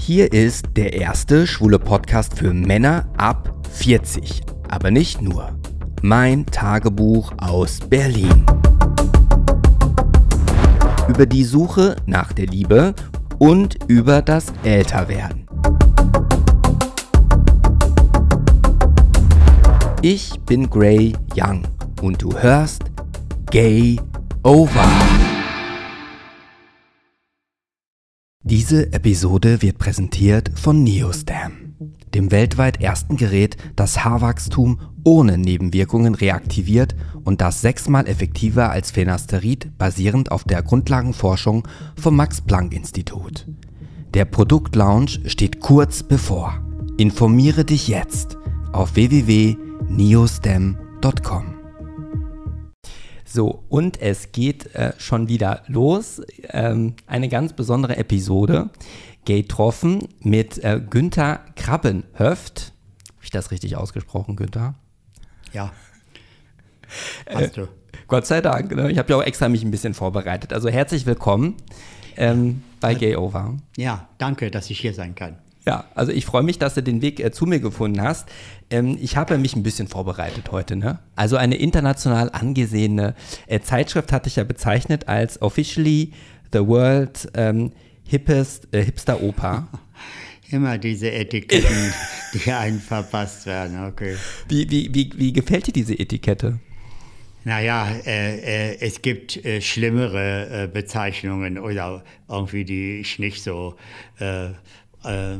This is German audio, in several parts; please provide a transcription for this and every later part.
Hier ist der erste schwule Podcast für Männer ab 40. Aber nicht nur. Mein Tagebuch aus Berlin. Über die Suche nach der Liebe und über das Älterwerden. Ich bin Gray Young und du hörst Gay Over. Diese Episode wird präsentiert von Neostam, dem weltweit ersten Gerät, das Haarwachstum ohne Nebenwirkungen reaktiviert und das sechsmal effektiver als Phenasterid basierend auf der Grundlagenforschung vom Max-Planck-Institut. Der Produktlaunch steht kurz bevor. Informiere dich jetzt auf www.neostem.com. So, und es geht äh, schon wieder los. Ähm, eine ganz besondere Episode. Getroffen mit äh, Günther Krabbenhöft. Habe ich das richtig ausgesprochen, Günther? Ja. Hast du. Gott sei Dank. Ne? Ich habe ja auch extra mich ein bisschen vorbereitet. Also herzlich willkommen ähm, bei Gay Over. Ja, danke, dass ich hier sein kann. Ja, also ich freue mich, dass du den Weg äh, zu mir gefunden hast. Ähm, ich habe mich ein bisschen vorbereitet heute. Ne? Also eine international angesehene äh, Zeitschrift hatte ich ja bezeichnet als Officially the World ähm, Hippest, äh, Hipster Oper. Immer diese Etiketten, die einem verpasst werden, okay. Wie, wie, wie, wie gefällt dir diese Etikette? Naja, äh, äh, es gibt äh, schlimmere äh, Bezeichnungen oder irgendwie, die ich nicht so äh, äh,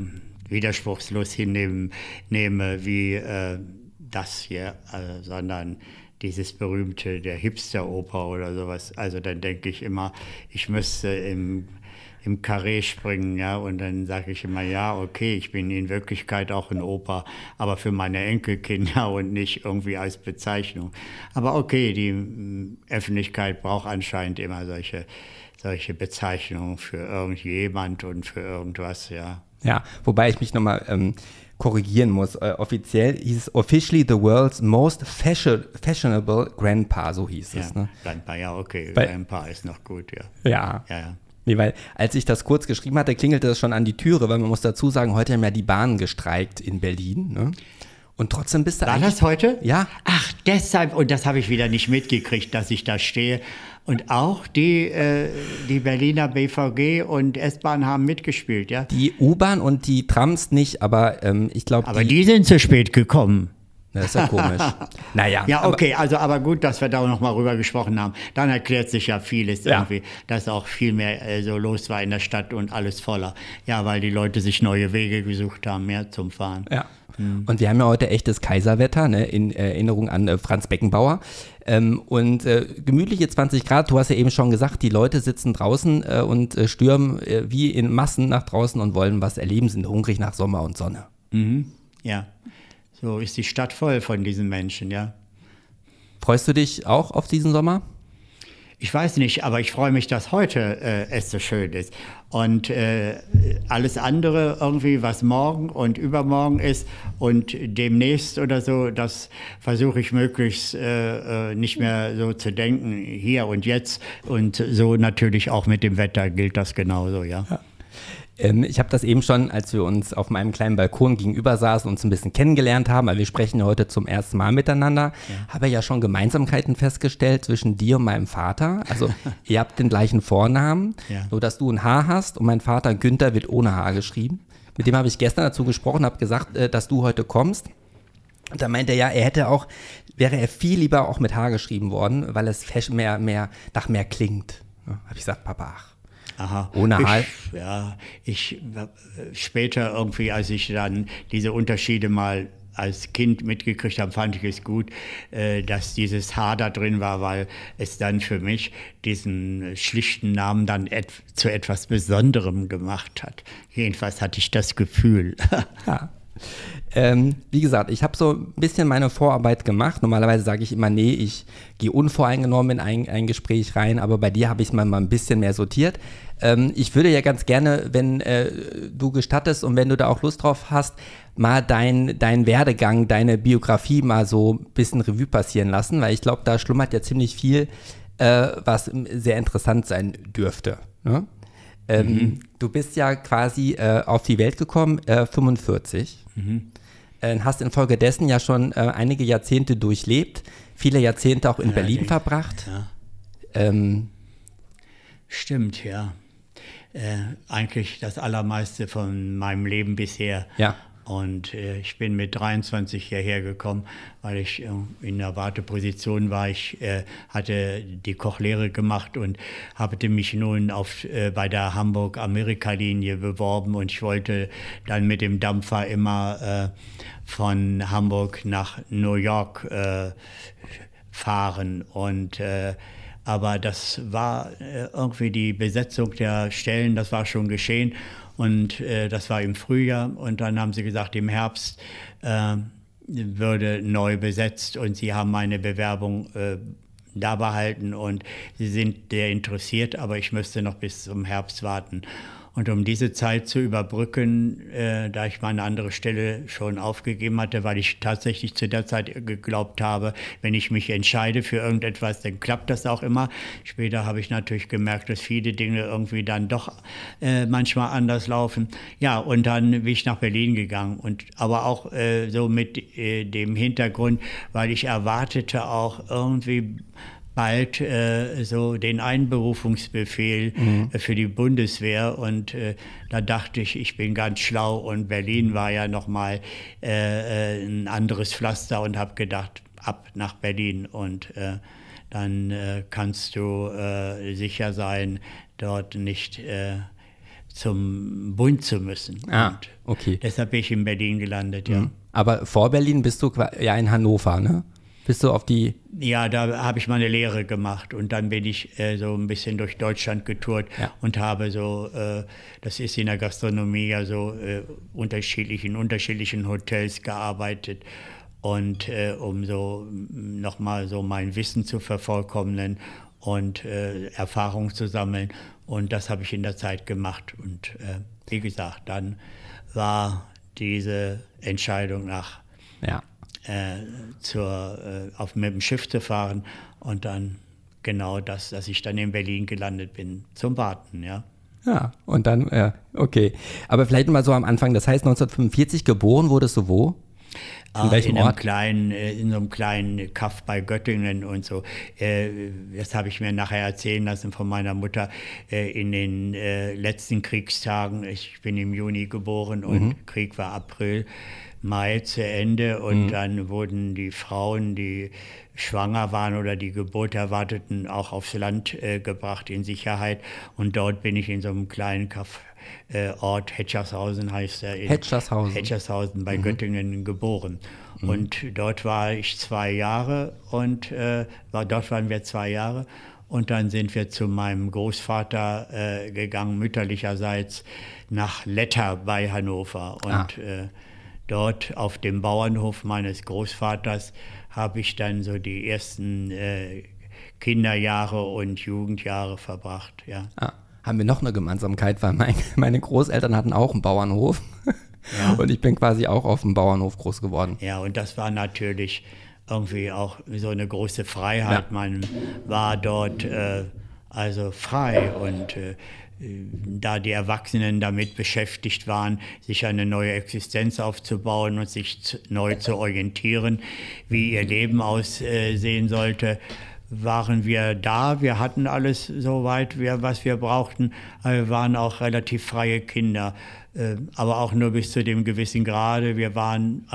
widerspruchslos hinnehmen nehme wie äh, das hier, äh, sondern dieses berühmte der Hipster-Oper oder sowas. Also dann denke ich immer, ich müsste im im Karree springen, ja, und dann sage ich immer, ja, okay, ich bin in Wirklichkeit auch ein Opa, aber für meine Enkelkinder und nicht irgendwie als Bezeichnung. Aber okay, die Öffentlichkeit braucht anscheinend immer solche, solche Bezeichnungen für irgendjemand und für irgendwas, ja. Ja, wobei ich mich nochmal ähm, korrigieren muss. Äh, offiziell hieß es officially the world's most fashion, fashionable grandpa, so hieß ja, es. Ne? Grandpa, ja, okay. Bei, grandpa ist noch gut, ja. Ja. ja, ja. Nee, weil als ich das kurz geschrieben hatte, klingelte das schon an die Türe, weil man muss dazu sagen, heute haben ja die Bahnen gestreikt in Berlin. Ne? Und trotzdem bist du War das heute? Ja. Ach, deshalb, und das habe ich wieder nicht mitgekriegt, dass ich da stehe. Und auch die, äh, die Berliner BVG und S-Bahn haben mitgespielt, ja? Die U-Bahn und die Trams nicht, aber ähm, ich glaube. Aber die, die, sind zu spät gekommen. Das ist ja komisch. naja. Ja, okay, aber, also aber gut, dass wir da noch mal rüber gesprochen haben. Dann erklärt sich ja vieles ja. irgendwie, dass auch viel mehr äh, so los war in der Stadt und alles voller. Ja, weil die Leute sich neue Wege gesucht haben, mehr zum Fahren. Ja. Mhm. Und wir haben ja heute echtes Kaiserwetter, ne, in Erinnerung an äh, Franz Beckenbauer. Ähm, und äh, gemütliche 20 Grad, du hast ja eben schon gesagt, die Leute sitzen draußen äh, und äh, stürmen äh, wie in Massen nach draußen und wollen was erleben, sind hungrig nach Sommer und Sonne. Mhm. Ja, so ist die Stadt voll von diesen Menschen, ja. Freust du dich auch auf diesen Sommer? Ich weiß nicht, aber ich freue mich, dass heute äh, es so schön ist. Und äh, alles andere irgendwie, was morgen und übermorgen ist und demnächst oder so, das versuche ich möglichst äh, äh nicht mehr so zu denken, hier und jetzt. Und so natürlich auch mit dem Wetter gilt das genauso, ja. ja. Ähm, ich habe das eben schon, als wir uns auf meinem kleinen Balkon gegenüber saßen und uns ein bisschen kennengelernt haben, weil wir sprechen heute zum ersten Mal miteinander, ja. habe ja schon Gemeinsamkeiten festgestellt zwischen dir und meinem Vater. Also ihr habt den gleichen Vornamen, ja. nur dass du ein Haar hast und mein Vater Günther wird ohne Haar geschrieben. Mit dem habe ich gestern dazu gesprochen, habe gesagt, äh, dass du heute kommst. Und da meinte er ja, er hätte auch, wäre er viel lieber auch mit Haar geschrieben worden, weil es mehr, mehr, nach mehr klingt. Ja, habe ich gesagt, Papa, ach, Aha. Ohne Hal. Ja, ich später irgendwie, als ich dann diese Unterschiede mal als Kind mitgekriegt habe, fand ich es gut, äh, dass dieses H da drin war, weil es dann für mich diesen schlichten Namen dann et zu etwas Besonderem gemacht hat. Jedenfalls hatte ich das Gefühl. Ja. Ähm, wie gesagt, ich habe so ein bisschen meine Vorarbeit gemacht. Normalerweise sage ich immer, nee, ich gehe unvoreingenommen in ein, ein, Gespräch rein, aber bei dir habe ich es mal, mal ein bisschen mehr sortiert. Ähm, ich würde ja ganz gerne, wenn äh, du gestattest und wenn du da auch Lust drauf hast, mal deinen dein Werdegang, deine Biografie mal so ein bisschen Revue passieren lassen, weil ich glaube, da schlummert ja ziemlich viel, äh, was sehr interessant sein dürfte. Ne? Ähm, mhm. Du bist ja quasi äh, auf die Welt gekommen, äh, 45. Mhm. Äh, hast infolgedessen ja schon äh, einige Jahrzehnte durchlebt, viele Jahrzehnte auch in ja, Berlin verbracht. Ja. Ähm, Stimmt, ja. Äh, eigentlich das Allermeiste von meinem Leben bisher. Ja. Und äh, ich bin mit 23 hierher gekommen, weil ich äh, in einer Warteposition war. Ich äh, hatte die Kochlehre gemacht und habe mich nun auf, äh, bei der Hamburg-Amerika-Linie beworben und ich wollte dann mit dem Dampfer immer äh, von Hamburg nach New York äh, fahren. Und aber das war irgendwie die Besetzung der Stellen, das war schon geschehen. Und äh, das war im Frühjahr. Und dann haben sie gesagt, im Herbst äh, würde neu besetzt. Und sie haben meine Bewerbung äh, da behalten. Und sie sind sehr interessiert, aber ich müsste noch bis zum Herbst warten. Und um diese Zeit zu überbrücken, äh, da ich meine andere Stelle schon aufgegeben hatte, weil ich tatsächlich zu der Zeit geglaubt habe, wenn ich mich entscheide für irgendetwas, dann klappt das auch immer. Später habe ich natürlich gemerkt, dass viele Dinge irgendwie dann doch äh, manchmal anders laufen. Ja, und dann bin ich nach Berlin gegangen und aber auch äh, so mit äh, dem Hintergrund, weil ich erwartete auch irgendwie bald äh, so den Einberufungsbefehl mhm. äh, für die Bundeswehr und äh, da dachte ich, ich bin ganz schlau und Berlin war ja nochmal äh, äh, ein anderes Pflaster und habe gedacht, ab nach Berlin und dann kannst du sicher sein, dort nicht zum Bund zu müssen. Ah, und okay. Deshalb bin ich in Berlin gelandet, ja. Mhm. Aber vor Berlin bist du ja in Hannover, ne? Bist du auf die. Ja, da habe ich meine Lehre gemacht und dann bin ich äh, so ein bisschen durch Deutschland getourt ja. und habe so, äh, das ist in der Gastronomie ja so, äh, unterschiedlich, in unterschiedlichen Hotels gearbeitet und äh, um so nochmal so mein Wissen zu vervollkommnen und äh, Erfahrung zu sammeln. Und das habe ich in der Zeit gemacht. Und äh, wie gesagt, dann war diese Entscheidung nach ja äh, zur, äh, auf, mit dem Schiff zu fahren und dann genau das, dass ich dann in Berlin gelandet bin, zum Warten, ja. Ja, und dann, ja, okay. Aber vielleicht mal so am Anfang, das heißt 1945 geboren wurdest du wo? In, ah, in, einem kleinen, äh, in so einem kleinen Kaff bei Göttingen und so. Äh, das habe ich mir nachher erzählen lassen von meiner Mutter in den letzten Kriegstagen. Ich bin im Juni geboren und mhm. Krieg war April. Mai zu Ende und mhm. dann wurden die Frauen, die schwanger waren oder die Geburt erwarteten, auch aufs Land äh, gebracht in Sicherheit. Und dort bin ich in so einem kleinen Kaff, äh, Ort, Hetchershausen heißt er. In Hetchershausen. Hetchershausen bei mhm. Göttingen geboren. Mhm. Und dort war ich zwei Jahre und äh, war, dort waren wir zwei Jahre. Und dann sind wir zu meinem Großvater äh, gegangen, mütterlicherseits, nach Letter bei Hannover. Und ah äh, dort auf dem Bauernhof meines Großvaters habe ich dann so die ersten äh, Kinderjahre und Jugendjahre verbracht. Ja. Ah, haben wir noch eine Gemeinsamkeit, weil mein, meine Großeltern hatten auch einen Bauernhof. Ja. Und ich bin quasi auch auf dem Bauernhof groß geworden. Ja, und das war natürlich irgendwie auch so eine große Freiheit. Ja. Man war dort äh, also frei und äh, da die Erwachsenen damit beschäftigt waren, sich eine neue Existenz aufzubauen und sich neu zu orientieren, wie ihr Leben aussehen sollte, waren wir da. Wir hatten alles soweit, was wir brauchten. Wir waren auch relativ freie Kinder. Äh, aber auch nur bis zu dem gewissen Grade. Wir waren,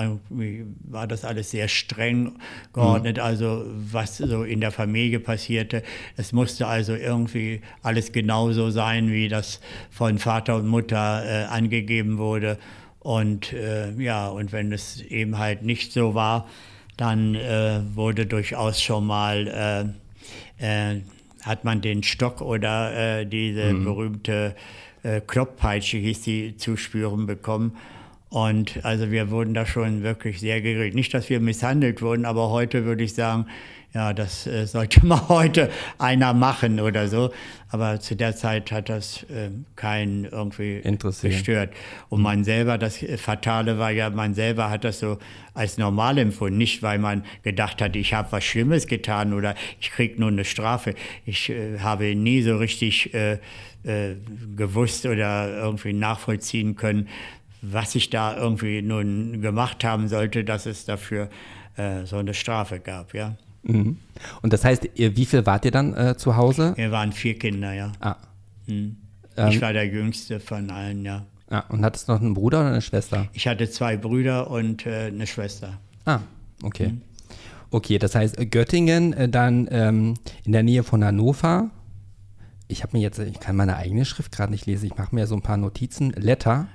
war das alles sehr streng geordnet, mhm. also was so in der Familie passierte. Es musste also irgendwie alles genauso sein, wie das von Vater und Mutter äh, angegeben wurde. Und äh, ja, und wenn es eben halt nicht so war, dann äh, wurde durchaus schon mal, äh, äh, hat man den Stock oder diese mhm. berühmte äh, Klopppeitsche hieß die zu spüren bekommen. Und also wir wurden da schon wirklich sehr geregelt. Nicht, dass wir misshandelt wurden, aber heute würde ich sagen, ja, das äh, sollte mal heute einer machen oder so. Aber zu der Zeit hat das äh, keinen irgendwie gestört. Und man selber, das Fatale war ja, man selber hat das so als normal empfunden. Nicht, weil man gedacht hat, ich habe was Schlimmes getan oder ich kriege nur eine Strafe. Ich äh, habe nie so richtig äh, äh, gewusst oder irgendwie nachvollziehen können, was ich da irgendwie nun gemacht haben sollte, dass es dafür äh, so eine Strafe gab, ja. Mhm. Und das heißt, ihr, wie viel wart ihr dann äh, zu Hause? Wir waren vier Kinder, ja. Ah. Mhm. Ich ähm, war der jüngste von allen, ja. Ah, und hattest du noch einen Bruder oder eine Schwester? Ich hatte zwei Brüder und äh, eine Schwester. Ah, okay. Mhm. Okay, das heißt Göttingen, äh, dann ähm, in der Nähe von Hannover. Ich habe mir jetzt, ich kann meine eigene Schrift gerade nicht lesen, ich mache mir so ein paar Notizen. Letter.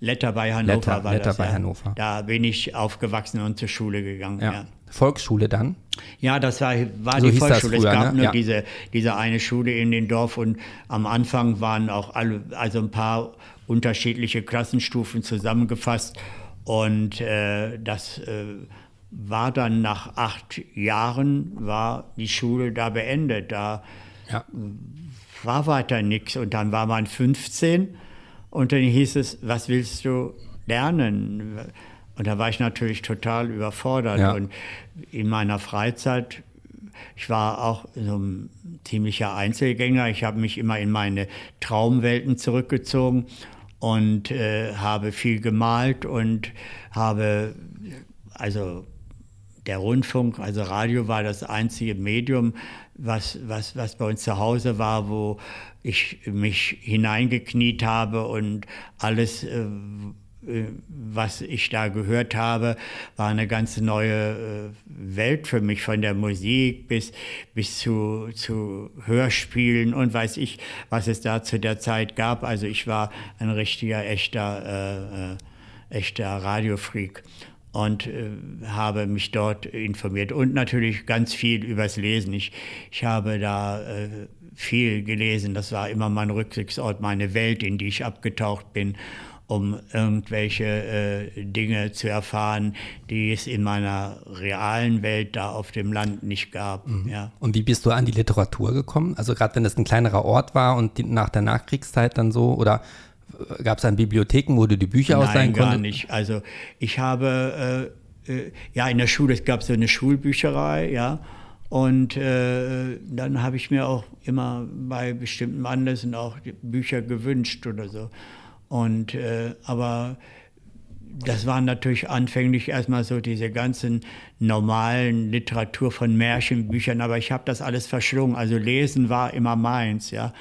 Letter bei Hannover Letter, war Letter das, bei ja. Hannover. Da bin ich aufgewachsen und zur Schule gegangen, ja. ja. Volksschule dann? Ja, das war, war so die Volksschule. Früher, es gab ne? nur ja. diese, diese eine Schule in dem Dorf und am Anfang waren auch alle, also ein paar unterschiedliche Klassenstufen zusammengefasst und äh, das äh, war dann nach acht Jahren war die Schule da beendet. Da ja. war weiter nichts und dann war man 15 und dann hieß es, was willst du lernen? Und da war ich natürlich total überfordert. Ja. Und in meiner Freizeit, ich war auch so ein ziemlicher Einzelgänger. Ich habe mich immer in meine Traumwelten zurückgezogen und äh, habe viel gemalt und habe, also der Rundfunk, also Radio war das einzige Medium, was, was, was bei uns zu Hause war, wo ich mich hineingekniet habe und alles äh, was ich da gehört habe, war eine ganz neue äh, Welt für mich, von der Musik bis, bis zu, zu Hörspielen und weiß ich, was es da zu der Zeit gab. Also ich war ein richtiger, echter, äh, äh, echter Radiofreak und äh, habe mich dort informiert und natürlich ganz viel übers Lesen. Ich, ich habe da äh, viel gelesen, das war immer mein Rückzugsort, meine Welt, in die ich abgetaucht bin um irgendwelche äh, Dinge zu erfahren, die es in meiner realen Welt da auf dem Land nicht gab. Mhm. Ja. Und wie bist du an die Literatur gekommen? Also gerade wenn es ein kleinerer Ort war und die, nach der Nachkriegszeit dann so oder äh, gab es dann Bibliotheken, wo du die Bücher Nein, ausleihen konntest? gar nicht. Also ich habe, äh, äh, ja in der Schule, es gab so eine Schulbücherei, ja, und äh, dann habe ich mir auch immer bei bestimmten Anlässen auch Bücher gewünscht oder so. Und, äh, aber das waren natürlich anfänglich erstmal so diese ganzen normalen Literatur von Märchenbüchern, aber ich habe das alles verschlungen. Also lesen war immer meins, ja.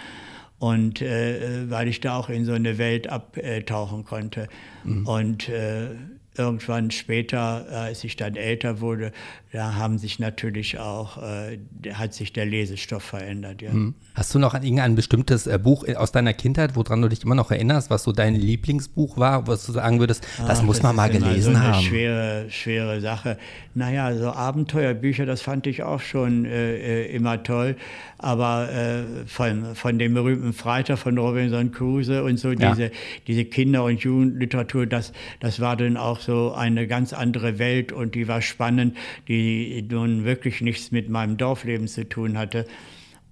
Und äh, weil ich da auch in so eine Welt abtauchen konnte. Mhm. Und äh, irgendwann später, als ich dann älter wurde, da haben sich natürlich auch, äh, hat sich der Lesestoff verändert. Ja. Hm. Hast du noch an irgendein bestimmtes äh, Buch aus deiner Kindheit, woran du dich immer noch erinnerst, was so dein Lieblingsbuch war, was du sagen würdest, das Ach, muss man mal gelesen so eine haben? Schwere, schwere Sache. Naja, so Abenteuerbücher, das fand ich auch schon äh, äh, immer toll. Aber äh, von, von dem berühmten Freitag von Robinson Crusoe und so, ja. diese, diese Kinder- und Jugendliteratur, das, das war dann auch so eine ganz andere Welt und die war spannend. Die die nun wirklich nichts mit meinem Dorfleben zu tun hatte.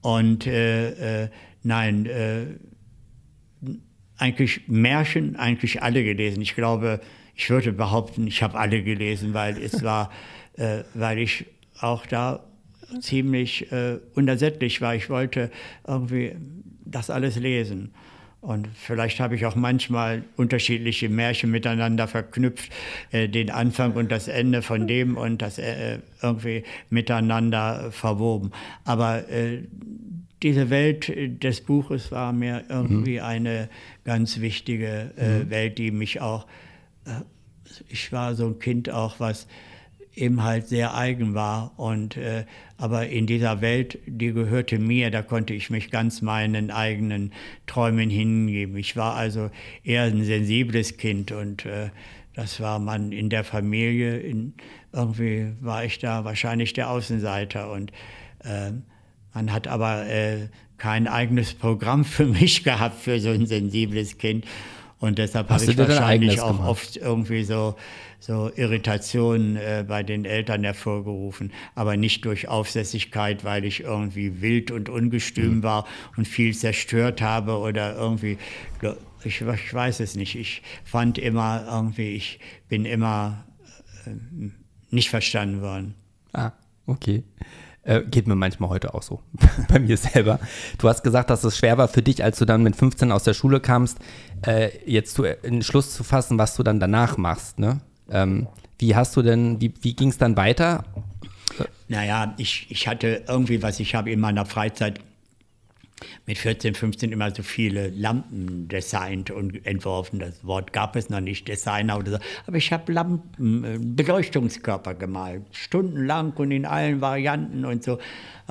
Und äh, äh, nein, äh, eigentlich Märchen, eigentlich alle gelesen. Ich glaube, ich würde behaupten, ich habe alle gelesen, weil es war, äh, weil ich auch da ziemlich äh, unersättlich war. Ich wollte irgendwie das alles lesen. Und vielleicht habe ich auch manchmal unterschiedliche Märchen miteinander verknüpft, äh, den Anfang und das Ende von dem und das äh, irgendwie miteinander verwoben. Aber äh, diese Welt des Buches war mir irgendwie mhm. eine ganz wichtige äh, mhm. Welt, die mich auch, äh, ich war so ein Kind auch, was eben halt sehr eigen war. Und, äh, aber in dieser Welt, die gehörte mir, da konnte ich mich ganz meinen eigenen Träumen hingeben. Ich war also eher ein sensibles Kind und äh, das war man in der Familie. In, irgendwie war ich da wahrscheinlich der Außenseiter und äh, man hat aber äh, kein eigenes Programm für mich gehabt, für so ein sensibles Kind. Und deshalb habe ich wahrscheinlich auch gemacht? oft irgendwie so, so Irritationen äh, bei den Eltern hervorgerufen. Aber nicht durch Aufsässigkeit, weil ich irgendwie wild und ungestüm mhm. war und viel zerstört habe oder irgendwie. Ich, ich weiß es nicht. Ich fand immer irgendwie, ich bin immer äh, nicht verstanden worden. Ah, okay. Äh, geht mir manchmal heute auch so, bei mir selber. Du hast gesagt, dass es schwer war für dich, als du dann mit 15 aus der Schule kamst, äh, jetzt zu, einen Schluss zu fassen, was du dann danach machst. Ne? Ähm, wie hast du denn, wie, wie ging es dann weiter? Naja, ich, ich hatte irgendwie was, ich habe in meiner Freizeit mit 14, 15 immer so viele Lampen designt und entworfen. Das Wort gab es noch nicht, Designer oder so. Aber ich habe Lampen, äh, Beleuchtungskörper gemalt, stundenlang und in allen Varianten und so.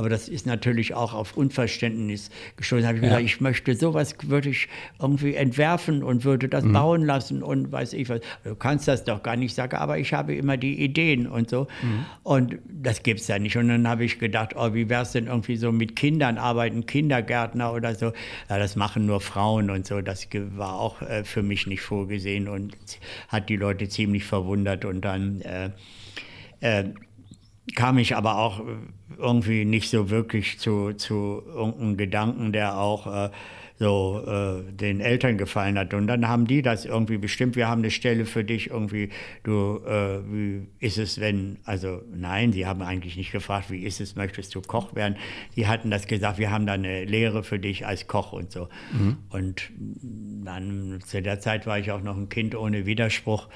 Aber das ist natürlich auch auf Unverständnis gestoßen. habe ich ja. gesagt, ich möchte sowas, würde ich irgendwie entwerfen und würde das mhm. bauen lassen und weiß ich was. Du kannst das doch gar nicht sagen, aber ich habe immer die Ideen und so. Mhm. Und das gibt es ja nicht. Und dann habe ich gedacht, oh, wie wäre es denn irgendwie so mit Kindern arbeiten, Kindergärtner oder so. Ja, das machen nur Frauen und so. Das war auch äh, für mich nicht vorgesehen und hat die Leute ziemlich verwundert. Und dann äh, äh, kam ich aber auch irgendwie nicht so wirklich zu, zu irgendeinem Gedanken, der auch äh, so äh, den Eltern gefallen hat. Und dann haben die das irgendwie bestimmt, wir haben eine Stelle für dich irgendwie, du, äh, wie ist es, wenn, also nein, sie haben eigentlich nicht gefragt, wie ist es, möchtest du Koch werden? Die hatten das gesagt, wir haben da eine Lehre für dich als Koch und so. Mhm. Und dann zu der Zeit war ich auch noch ein Kind ohne Widerspruch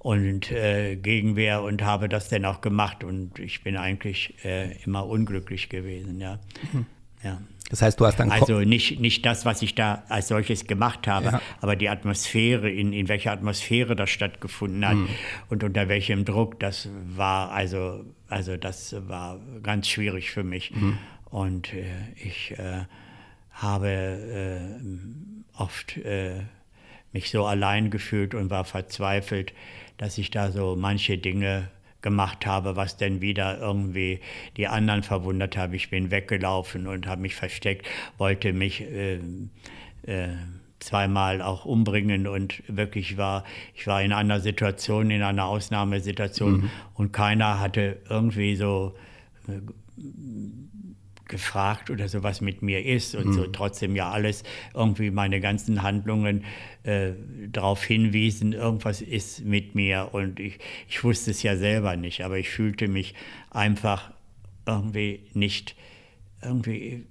und äh, Gegenwehr und habe das dann auch gemacht und ich bin eigentlich äh, immer unglücklich gewesen, ja. Mhm. ja. Das heißt, du hast dann. Also nicht, nicht das, was ich da als solches gemacht habe, ja. aber die Atmosphäre, in, in welcher Atmosphäre das stattgefunden hat mhm. und unter welchem Druck, das war also, also das war ganz schwierig für mich. Mhm. Und äh, ich äh, habe äh, oft äh, mich so allein gefühlt und war verzweifelt dass ich da so manche Dinge gemacht habe, was dann wieder irgendwie die anderen verwundert habe. Ich bin weggelaufen und habe mich versteckt, wollte mich äh, äh, zweimal auch umbringen und wirklich war, ich war in einer Situation, in einer Ausnahmesituation mhm. und keiner hatte irgendwie so äh, gefragt oder so, was mit mir ist und mhm. so trotzdem ja alles irgendwie meine ganzen Handlungen äh, darauf hinwiesen, irgendwas ist mit mir und ich, ich wusste es ja selber nicht, aber ich fühlte mich einfach irgendwie nicht irgendwie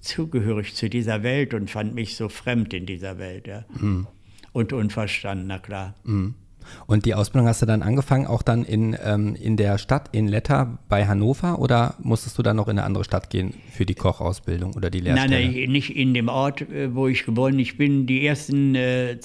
zugehörig zu dieser Welt und fand mich so fremd in dieser Welt, ja. Mhm. Und unverstanden, na klar. Mhm. Und die Ausbildung hast du dann angefangen, auch dann in, ähm, in der Stadt, in Letter bei Hannover oder musstest du dann noch in eine andere Stadt gehen für die Kochausbildung oder die Lehrstelle? Nein, nein, nicht in dem Ort, äh, wo ich geboren bin. Ich bin die ersten äh,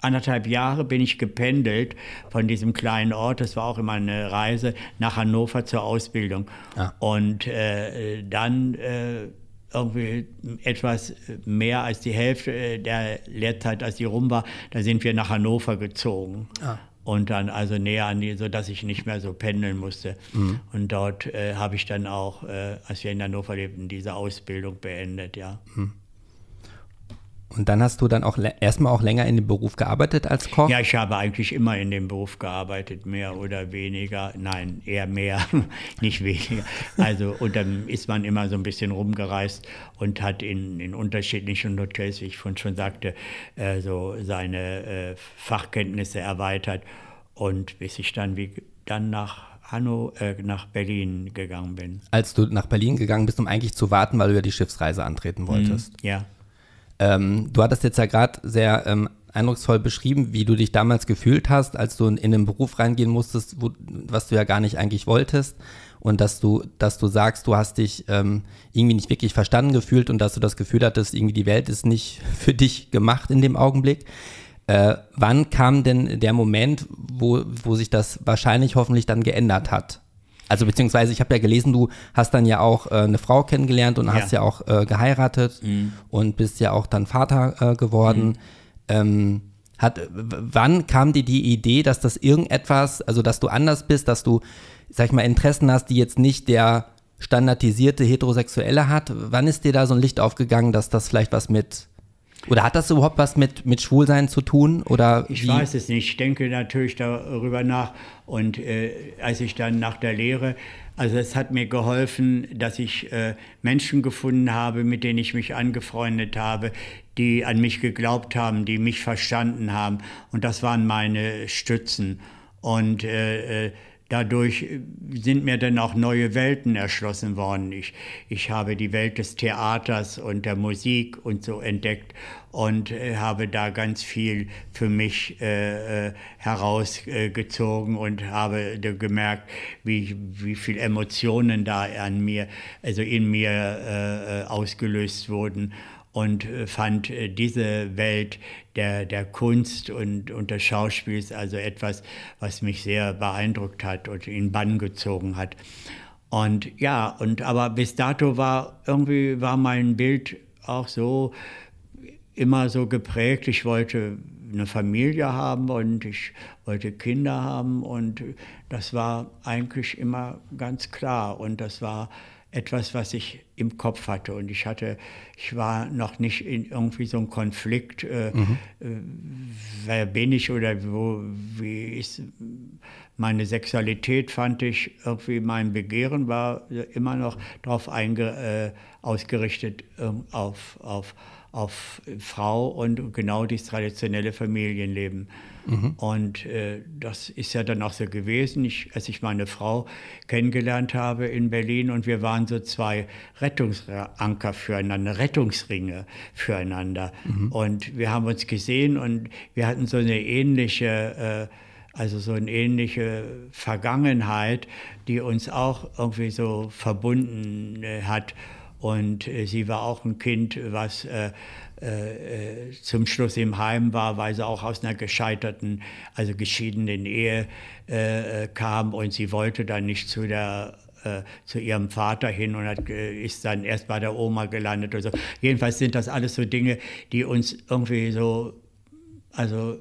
anderthalb Jahre bin ich gependelt von diesem kleinen Ort, das war auch immer eine Reise, nach Hannover zur Ausbildung. Ah. Und äh, dann äh, irgendwie etwas mehr als die Hälfte äh, der Lehrzeit, als die rum war, da sind wir nach Hannover gezogen. Ah. Und dann also näher an die, sodass ich nicht mehr so pendeln musste. Mhm. Und dort äh, habe ich dann auch, äh, als wir in Hannover lebten, diese Ausbildung beendet, ja. Mhm. Und dann hast du dann auch erstmal auch länger in dem Beruf gearbeitet als Koch? Ja, ich habe eigentlich immer in dem Beruf gearbeitet, mehr oder weniger. Nein, eher mehr, nicht weniger. Also, und dann ist man immer so ein bisschen rumgereist und hat in, in unterschiedlichen Hotels, wie ich vorhin schon sagte, äh, so seine äh, Fachkenntnisse erweitert. Und bis ich dann, wie, dann nach Hanno, äh, nach Berlin gegangen bin. Als du nach Berlin gegangen bist, um eigentlich zu warten, weil du ja die Schiffsreise antreten wolltest. Mm, ja. Ähm, du hattest jetzt ja gerade sehr ähm, eindrucksvoll beschrieben, wie du dich damals gefühlt hast, als du in, einen Beruf reingehen musstest, wo, was du ja gar nicht eigentlich wolltest. Und dass du, dass du sagst, du hast dich ähm, irgendwie nicht wirklich verstanden gefühlt und dass du das Gefühl hattest, irgendwie die Welt ist nicht für dich gemacht in dem Augenblick. Äh, wann kam denn der Moment, wo, wo sich das wahrscheinlich hoffentlich dann geändert hat? Also beziehungsweise ich habe ja gelesen, du hast dann ja auch äh, eine Frau kennengelernt und ja. hast ja auch äh, geheiratet mhm. und bist ja auch dann Vater äh, geworden. Mhm. Ähm, hat, wann kam dir die Idee, dass das irgendetwas, also dass du anders bist, dass du, sag ich mal, Interessen hast, die jetzt nicht der standardisierte Heterosexuelle hat? Wann ist dir da so ein Licht aufgegangen, dass das vielleicht was mit Oder hat das überhaupt was mit, mit Schwulsein zu tun? Oder ich wie? weiß es nicht. Ich denke natürlich darüber nach. Und äh, als ich dann nach der Lehre, also es hat mir geholfen, dass ich äh, Menschen gefunden habe, mit denen ich mich angefreundet habe, die an mich geglaubt haben, die mich verstanden haben. Und das waren meine Stützen. Und äh, äh Dadurch äh, sind mir dann auch neue Welten erschlossen worden. Ich, ich habe die Welt des Theaters und der Musik und so entdeckt und äh, habe da ganz viel für mich äh, äh herausgezogen und habe gemerkt, wie, wie viel Emotionen da an mir, also in mir äh, ausgelöst wurden und äh, fand äh, diese Welt der, der Kunst und, und des Schauspiels also etwas, was mich sehr beeindruckt hat und in Bann gezogen hat. Und ja, und aber bis dato war irgendwie war mein Bild auch so immer so geprägt. Ich wollte eine Familie haben und ich wollte Kinder haben und das war eigentlich immer ganz klar und das war etwas, was ich im Kopf hatte. Und ich hatte, ich war noch nicht in irgendwie so einem Konflikt, äh, mhm. äh, wer bin ich oder wo, wie ist meine Sexualität, fand ich irgendwie, mein Begehren war immer noch darauf äh, ausgerichtet, äh, auf, auf, auf Frau und genau dieses traditionelle Familienleben. Mhm. Und äh, das ist ja dann auch so gewesen, ich, als ich meine Frau kennengelernt habe in Berlin und wir waren so zwei Rettungsanker füreinander, Rettungsringe füreinander. Mhm. Und wir haben uns gesehen und wir hatten so eine ähnliche, äh, also so eine ähnliche Vergangenheit, die uns auch irgendwie so verbunden äh, hat. Und äh, sie war auch ein Kind, was äh, äh, zum Schluss im Heim war, weil sie auch aus einer gescheiterten, also geschiedenen Ehe äh, kam und sie wollte dann nicht zu der äh, zu ihrem Vater hin und hat, ist dann erst bei der Oma gelandet oder so. Jedenfalls sind das alles so Dinge, die uns irgendwie so, also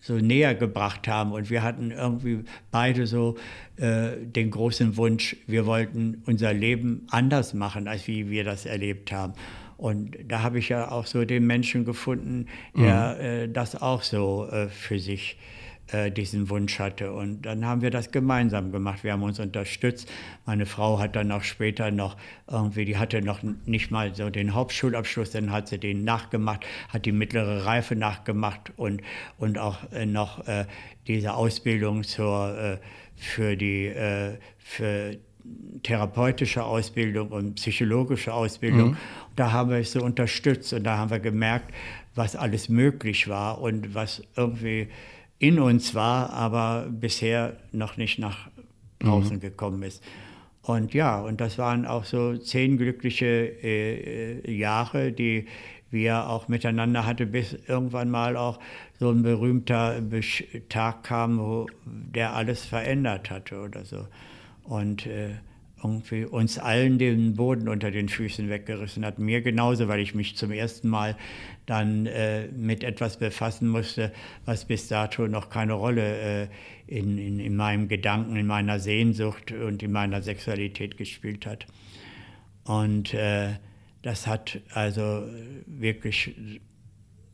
so näher gebracht haben. Und wir hatten irgendwie beide so äh, den großen Wunsch, wir wollten unser Leben anders machen, als wie wir das erlebt haben. Und da habe ich ja auch so den Menschen gefunden, der mhm. äh, das auch so äh, für sich äh, diesen Wunsch hatte. Und dann haben wir das gemeinsam gemacht. Wir haben uns unterstützt. Meine Frau hat dann auch später noch irgendwie, die hatte noch nicht mal so den Hauptschulabschluss, dann hat sie den nachgemacht, hat die mittlere Reife nachgemacht und, und auch äh, noch äh, diese Ausbildung zur, äh, für die, äh, für therapeutische Ausbildung und psychologische Ausbildung. Mhm. Da haben wir es so unterstützt und da haben wir gemerkt, was alles möglich war und was irgendwie in uns war, aber bisher noch nicht nach draußen mhm. gekommen ist. Und ja, und das waren auch so zehn glückliche äh, Jahre, die wir auch miteinander hatten, bis irgendwann mal auch so ein berühmter Tag kam, wo der alles verändert hatte oder so. Und äh, irgendwie uns allen den Boden unter den Füßen weggerissen hat. Mir genauso, weil ich mich zum ersten Mal dann äh, mit etwas befassen musste, was bis dato noch keine Rolle äh, in, in, in meinem Gedanken, in meiner Sehnsucht und in meiner Sexualität gespielt hat. Und äh, das hat also wirklich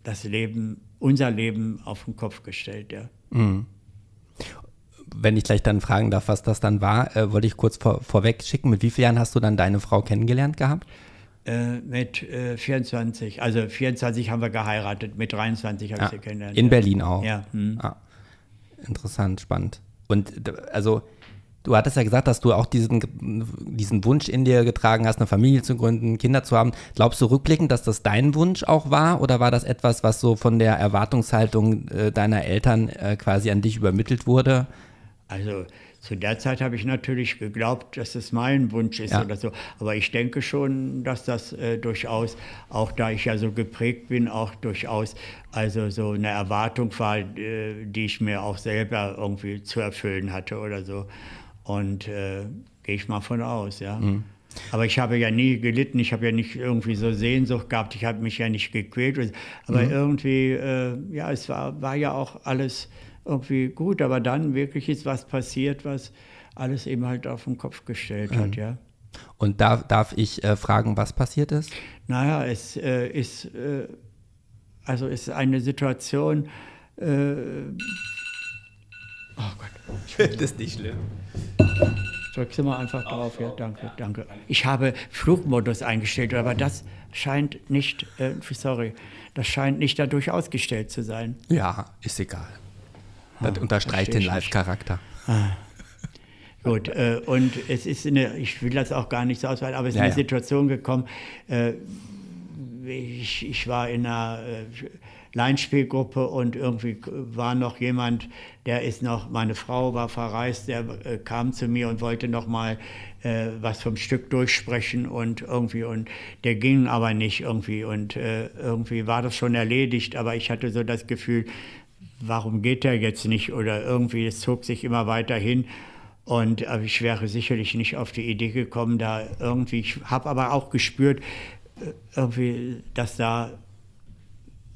das Leben, unser Leben auf den Kopf gestellt, ja. Mhm wenn ich gleich dann fragen darf, was das dann war, äh, wollte ich kurz vor, vorweg schicken. Mit wie vielen Jahren hast du dann deine Frau kennengelernt gehabt? Äh, mit äh, 24. Also 24 haben wir geheiratet, mit 23 habe ja, ich sie kennengelernt. In. Berlin auch. Ja. Hm. Ah, interessant, spannend. Und also du hattest ja gesagt, dass du auch diesen, diesen Wunsch in dir getragen hast, eine Familie zu gründen, Kinder zu haben. Glaubst du rückblickend, dass das dein Wunsch auch war oder war das etwas, was so von der Erwartungshaltung äh, deiner Eltern äh, quasi an dich übermittelt wurde? Also zu der Zeit habe ich natürlich geglaubt, dass es mein Wunsch ist ja. oder so. Aber ich denke schon, dass das äh, durchaus, auch da ich ja so geprägt bin, auch durchaus also so eine Erwartung war, äh, die ich mir auch selber irgendwie zu erfüllen hatte oder so. Und äh, gehe ich mal von aus, ja. Mhm. Aber ich habe ja nie gelitten, ich habe ja nicht irgendwie so Sehnsucht gehabt, ich habe mich ja nicht gequält. Aber mhm. irgendwie, äh, ja, es war, war ja auch alles irgendwie gut, aber dann wirklich ist was passiert, was alles eben halt auf den Kopf gestellt mhm. hat, ja. Und darf, darf ich äh, fragen, was passiert ist? Naja, es äh, ist, äh, also ist eine Situation. Äh, oh Gott. das ist nicht schlimm. Drück Sie mal einfach drauf. Ja, danke, danke. Ich habe Flugmodus eingestellt, aber das scheint nicht, äh, sorry, das scheint nicht dadurch ausgestellt zu sein. Ja, ist egal. Das ah, unterstreicht den Live-Charakter. Ah. Gut, äh, und es ist eine, ich will das auch gar nicht so ausweiten, aber es ist ja, eine ja. Situation gekommen, äh, ich, ich war in einer äh, Leinspielgruppe und irgendwie war noch jemand, der ist noch, meine Frau war verreist, der äh, kam zu mir und wollte noch mal äh, was vom Stück durchsprechen und irgendwie und der ging aber nicht irgendwie und äh, irgendwie war das schon erledigt, aber ich hatte so das Gefühl, warum geht der jetzt nicht oder irgendwie es zog sich immer weiter hin und aber ich wäre sicherlich nicht auf die Idee gekommen, da irgendwie, ich habe aber auch gespürt, äh, irgendwie, dass da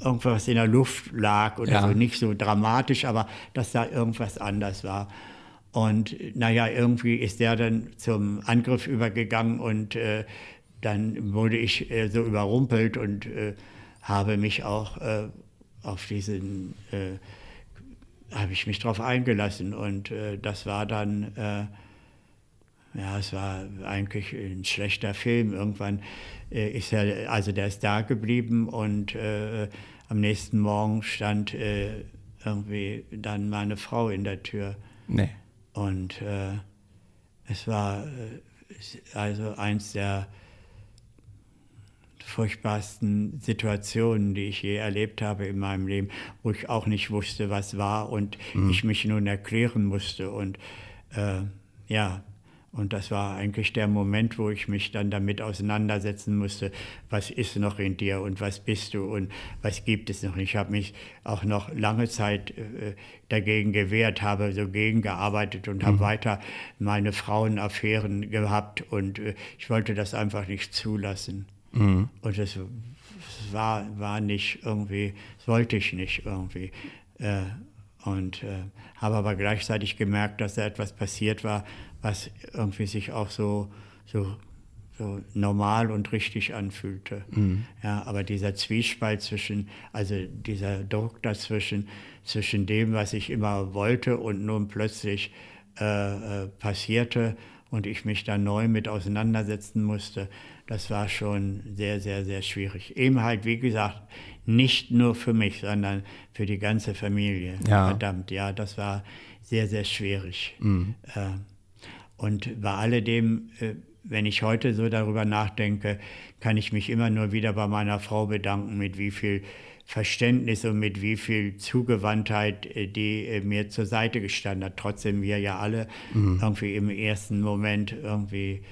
irgendwas in der Luft lag oder ja. so, nicht so dramatisch, aber dass da irgendwas anders war. Und naja, irgendwie ist der dann zum Angriff übergegangen und äh, dann wurde ich äh, so überrumpelt und äh, habe mich auch äh, auf diesen, äh, habe ich mich darauf eingelassen und äh, das war dann, ja, es war eigentlich ein schlechter Film. Irgendwann ist er, also der ist da geblieben und am nächsten Morgen stand äh, irgendwie dann meine Frau in der Tür. Nee. Und äh, es war äh, also eins der furchtbarsten Situationen, die ich je erlebt habe in meinem Leben, wo ich auch nicht wusste, was war und mhm. ich mich nun erklären musste. Und äh, ja, und das war eigentlich der Moment, wo ich mich dann damit auseinandersetzen musste, was ist noch in dir und was bist du und was gibt es noch. Ich habe mich auch noch lange Zeit äh, dagegen gewehrt, habe so gegengearbeitet und mhm. habe weiter meine Frauenaffären gehabt und äh, ich wollte das einfach nicht zulassen. Mhm. Und das war, war nicht irgendwie, das wollte ich nicht irgendwie. Äh, und äh, habe aber gleichzeitig gemerkt, dass da etwas passiert war, was irgendwie sich auch so, so, so normal und richtig anfühlte. Mhm. Ja, aber dieser Zwiespalt zwischen, also dieser Druck dazwischen, zwischen dem, was ich immer wollte und nun plötzlich äh, äh, passierte und ich mich da neu mit auseinandersetzen musste, das war schon sehr, sehr, sehr schwierig. Eben halt, wie gesagt, nicht nur für mich, sondern für die ganze Familie. Ja. Verdammt, ja, das war sehr, sehr schwierig. Mhm. Äh, und bei alledem, äh, wenn ich heute so darüber nachdenke, kann ich mich immer nur wieder bei meiner Frau bedanken, mit wie viel Verständnis und mit wie viel Zugewandtheit äh, die äh, mir zur Seite gestanden hat. Trotzdem wir ja alle mhm. irgendwie im ersten Moment irgendwie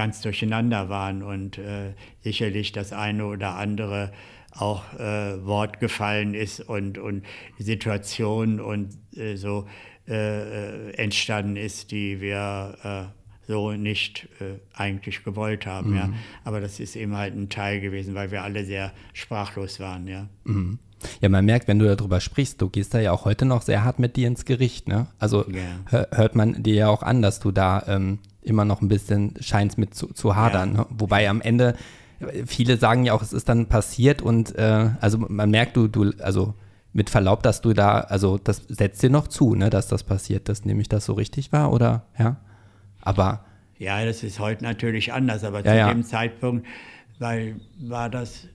ganz durcheinander waren und äh, sicherlich das eine oder andere auch äh, Wort gefallen ist und, und Situation und äh, so äh, äh, entstanden ist, die wir äh, so nicht eigentlich gewollt haben. Mhm. Ja. Aber das ist eben halt ein Teil gewesen, weil wir alle sehr sprachlos waren. Ja. Mhm. Ja, man merkt, wenn du darüber sprichst, du gehst da ja auch heute noch sehr hart mit dir ins Gericht. Ne? Also yeah. hört man dir ja auch an, dass du da ähm, immer noch ein bisschen scheinst mit zu, zu hadern. Ja. Ne? Wobei am Ende, viele sagen ja auch, es ist dann passiert und äh, also man merkt, du, du, also mit Verlaub, dass du da, also das setzt dir noch zu, ne, dass das passiert, dass nämlich das so richtig war, oder? Ja. Aber. Ja, das ist heute natürlich anders, aber ja, zu ja. dem Zeitpunkt, weil war das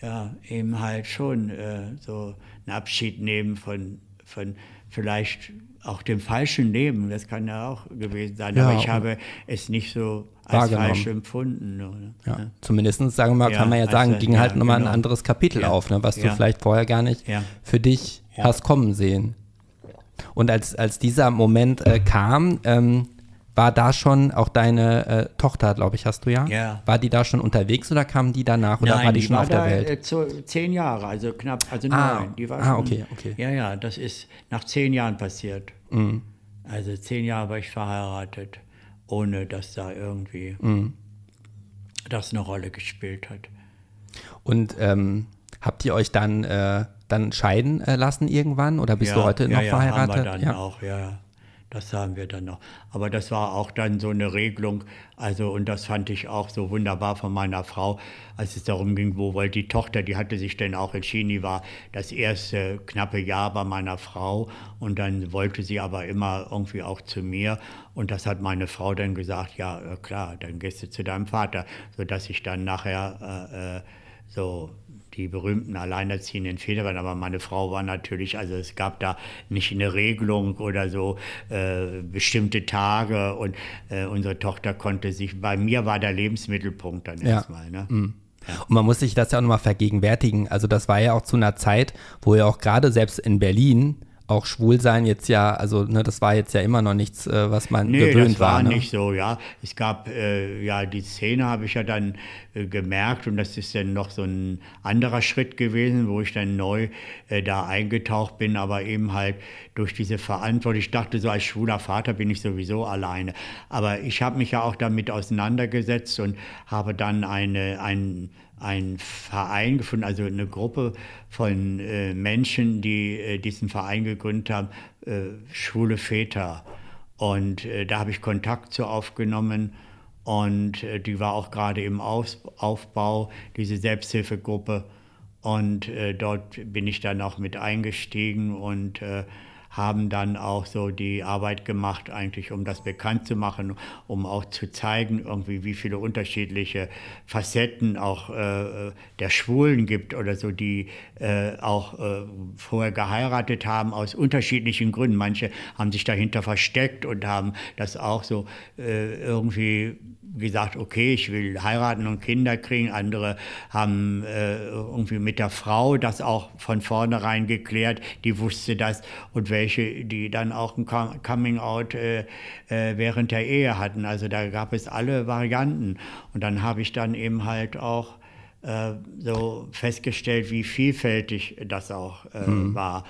ja eben halt schon äh, so ein Abschied nehmen von, von vielleicht auch dem falschen Leben, das kann ja auch gewesen sein, ja, aber ich habe es nicht so als falsch empfunden. Oder? Ja, zumindest, sagen wir mal, kann man ja sagen, also, ging halt nochmal genau. ein anderes Kapitel auf, ne, was du vielleicht vorher gar nicht für dich hast kommen sehen. Und als, als dieser Moment äh, kam, ähm, war da schon auch deine äh, Tochter, glaube ich, hast du ja? Ja. War die da schon unterwegs oder kam die danach oder Nein, war die, die schon war auf der Welt? Äh, zu, zehn Jahre, also knapp, also ah, neun. Die war ah, schon, okay, okay. Ja, ja, das ist nach zehn Jahren passiert. Mhm. Also zehn Jahre war ich verheiratet ohne dass da irgendwie mhm. das eine Rolle gespielt hat. Und ähm, habt ihr euch dann, äh, dann scheiden äh, lassen irgendwann oder bist ja, du heute ja, noch ja, verheiratet? Haben wir dann auch, ja. Das sagen wir dann noch. Aber das war auch dann so eine Regelung. Also, und das fand ich auch so wunderbar von meiner Frau, als es darum ging, wo wollte die Tochter, die hatte sich dann auch entschieden, die war das erste knappe Jahr bei meiner Frau und dann wollte sie aber immer irgendwie auch zu mir. Und das hat meine Frau dann gesagt, ja, äh, klar, dann gehst du zu deinem Vater, sodass ich dann nachher äh, äh so die berühmten alleinerziehenden Väter aber meine Frau war natürlich, also es gab da nicht eine Regelung oder so äh, bestimmte Tage und äh, unsere Tochter konnte sich, bei mir war der Lebensmittelpunkt dann ja. erstmal. Ne? Mhm. Und man muss sich das ja auch nochmal vergegenwärtigen. Also das war ja auch zu einer Zeit, wo ja auch gerade selbst in Berlin auch schwul sein jetzt ja, also ne, das war jetzt ja immer noch nichts, äh, was man nee, gewöhnt das war. war ne? nicht so, ja. Es gab, äh, ja, die Szene habe ich ja dann äh, gemerkt und das ist dann noch so ein anderer Schritt gewesen, wo ich dann neu äh, da eingetaucht bin, aber eben halt durch diese Verantwortung. Ich dachte so, als schwuler Vater bin ich sowieso alleine. Aber ich habe mich ja auch damit auseinandergesetzt und habe dann eine, ein einen Verein gefunden, also eine Gruppe von äh, Menschen, die äh, diesen Verein gegründet haben, äh, Schwule Väter. Und äh, da habe ich Kontakt zu aufgenommen und äh, die war auch gerade im Aus Aufbau, diese Selbsthilfegruppe. Und äh, dort bin ich dann auch mit eingestiegen und haben dann auch so die Arbeit gemacht, eigentlich um das bekannt zu machen, um auch zu zeigen, irgendwie wie viele unterschiedliche Facetten auch äh, der Schwulen gibt oder so, die äh, auch äh, vorher geheiratet haben aus unterschiedlichen Gründen. Manche haben sich dahinter versteckt und haben das auch so äh, irgendwie gesagt, okay, ich will heiraten und Kinder kriegen. Andere haben äh, irgendwie mit der Frau das auch von vornherein geklärt, die wusste das. Und welche, die dann auch ein Coming-out äh, äh, während der Ehe hatten. Also da gab es alle Varianten. Und dann habe ich dann eben halt auch äh, so festgestellt, wie vielfältig das auch äh, mhm. war.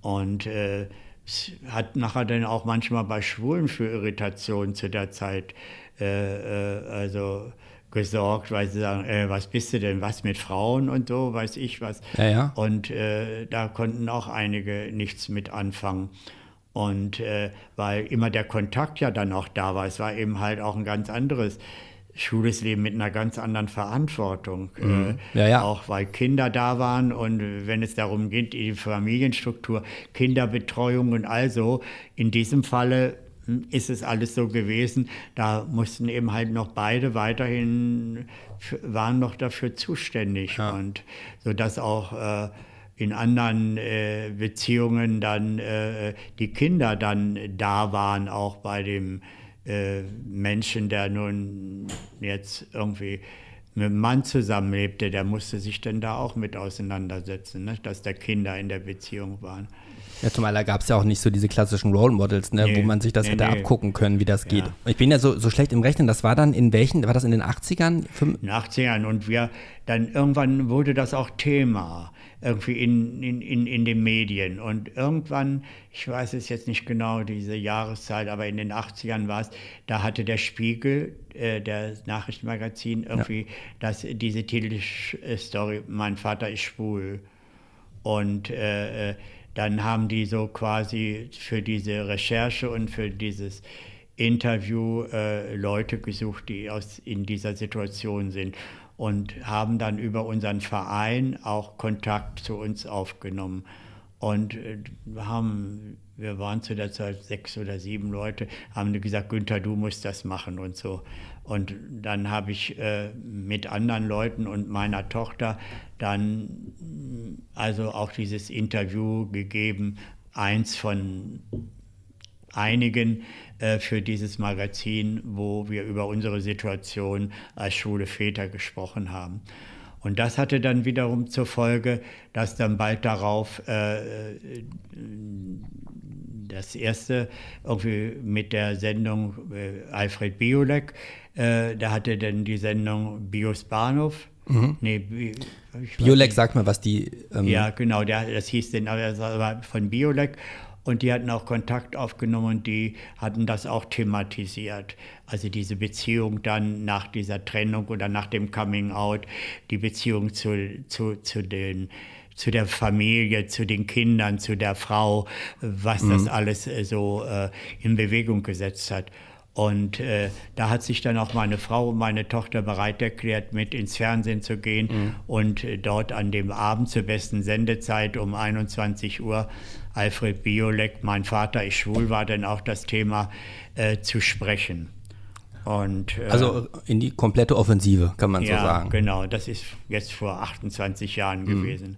Und äh, es hat nachher dann auch manchmal bei Schwulen für Irritationen zu der Zeit also gesorgt, weil sie sagen, äh, was bist du denn, was mit Frauen und so, weiß ich was. Ja, ja. Und äh, da konnten auch einige nichts mit anfangen. Und äh, weil immer der Kontakt ja dann auch da war, es war eben halt auch ein ganz anderes schwules Leben mit einer ganz anderen Verantwortung. Mhm. Äh, ja, ja. Auch weil Kinder da waren und wenn es darum geht, die Familienstruktur, Kinderbetreuung und also, in diesem Falle ist es alles so gewesen. Da mussten eben halt noch beide weiterhin, waren noch dafür zuständig. Ja. Und so dass auch äh, in anderen äh, Beziehungen dann äh, die Kinder dann da waren, auch bei dem äh, Menschen, der nun jetzt irgendwie mit einem Mann zusammenlebte, der musste sich dann da auch mit auseinandersetzen, ne? dass da Kinder in der Beziehung waren. Ja, zumal da gab es ja auch nicht so diese klassischen Role Models, ne, nee, wo man sich das nee, hätte nee. abgucken können, wie das geht. Ja. Ich bin ja so, so schlecht im Rechnen, das war dann in welchen, war das in den 80ern? In den 80ern und wir, dann irgendwann wurde das auch Thema, irgendwie in, in, in, in den Medien. Und irgendwann, ich weiß es jetzt nicht genau, diese Jahreszeit, aber in den 80ern war es, da hatte der Spiegel, äh, der Nachrichtenmagazin, irgendwie ja. das, diese Titelstory, mein Vater ist schwul. Und äh, äh dann haben die so quasi für diese Recherche und für dieses Interview äh, Leute gesucht, die aus, in dieser Situation sind und haben dann über unseren Verein auch Kontakt zu uns aufgenommen. Und äh, haben, wir waren zu der Zeit sechs oder sieben Leute, haben gesagt, Günther, du musst das machen und so. Und dann habe ich äh, mit anderen Leuten und meiner Tochter dann also auch dieses Interview gegeben, eins von einigen äh, für dieses Magazin, wo wir über unsere Situation als schwule Väter gesprochen haben. Und das hatte dann wiederum zur Folge, dass dann bald darauf äh, das erste irgendwie mit der Sendung äh, Alfred Biolek, äh, da hatte dann die Sendung Bios Bahnhof. Mhm. Nee, Bi Biolek sagt mal, was die. Ähm ja, genau, der, das hieß denn, das war von Biolek. Und die hatten auch Kontakt aufgenommen und die hatten das auch thematisiert. Also diese Beziehung dann nach dieser Trennung oder nach dem Coming Out, die Beziehung zu, zu, zu den zu der Familie, zu den Kindern, zu der Frau, was mhm. das alles äh, so äh, in Bewegung gesetzt hat. Und äh, da hat sich dann auch meine Frau und meine Tochter bereit erklärt, mit ins Fernsehen zu gehen mhm. und äh, dort an dem Abend zur besten Sendezeit um 21 Uhr Alfred Biolek, mein Vater ist schwul, war dann auch das Thema äh, zu sprechen. Und, äh, also in die komplette Offensive, kann man ja, so sagen. Genau, das ist jetzt vor 28 Jahren mhm. gewesen.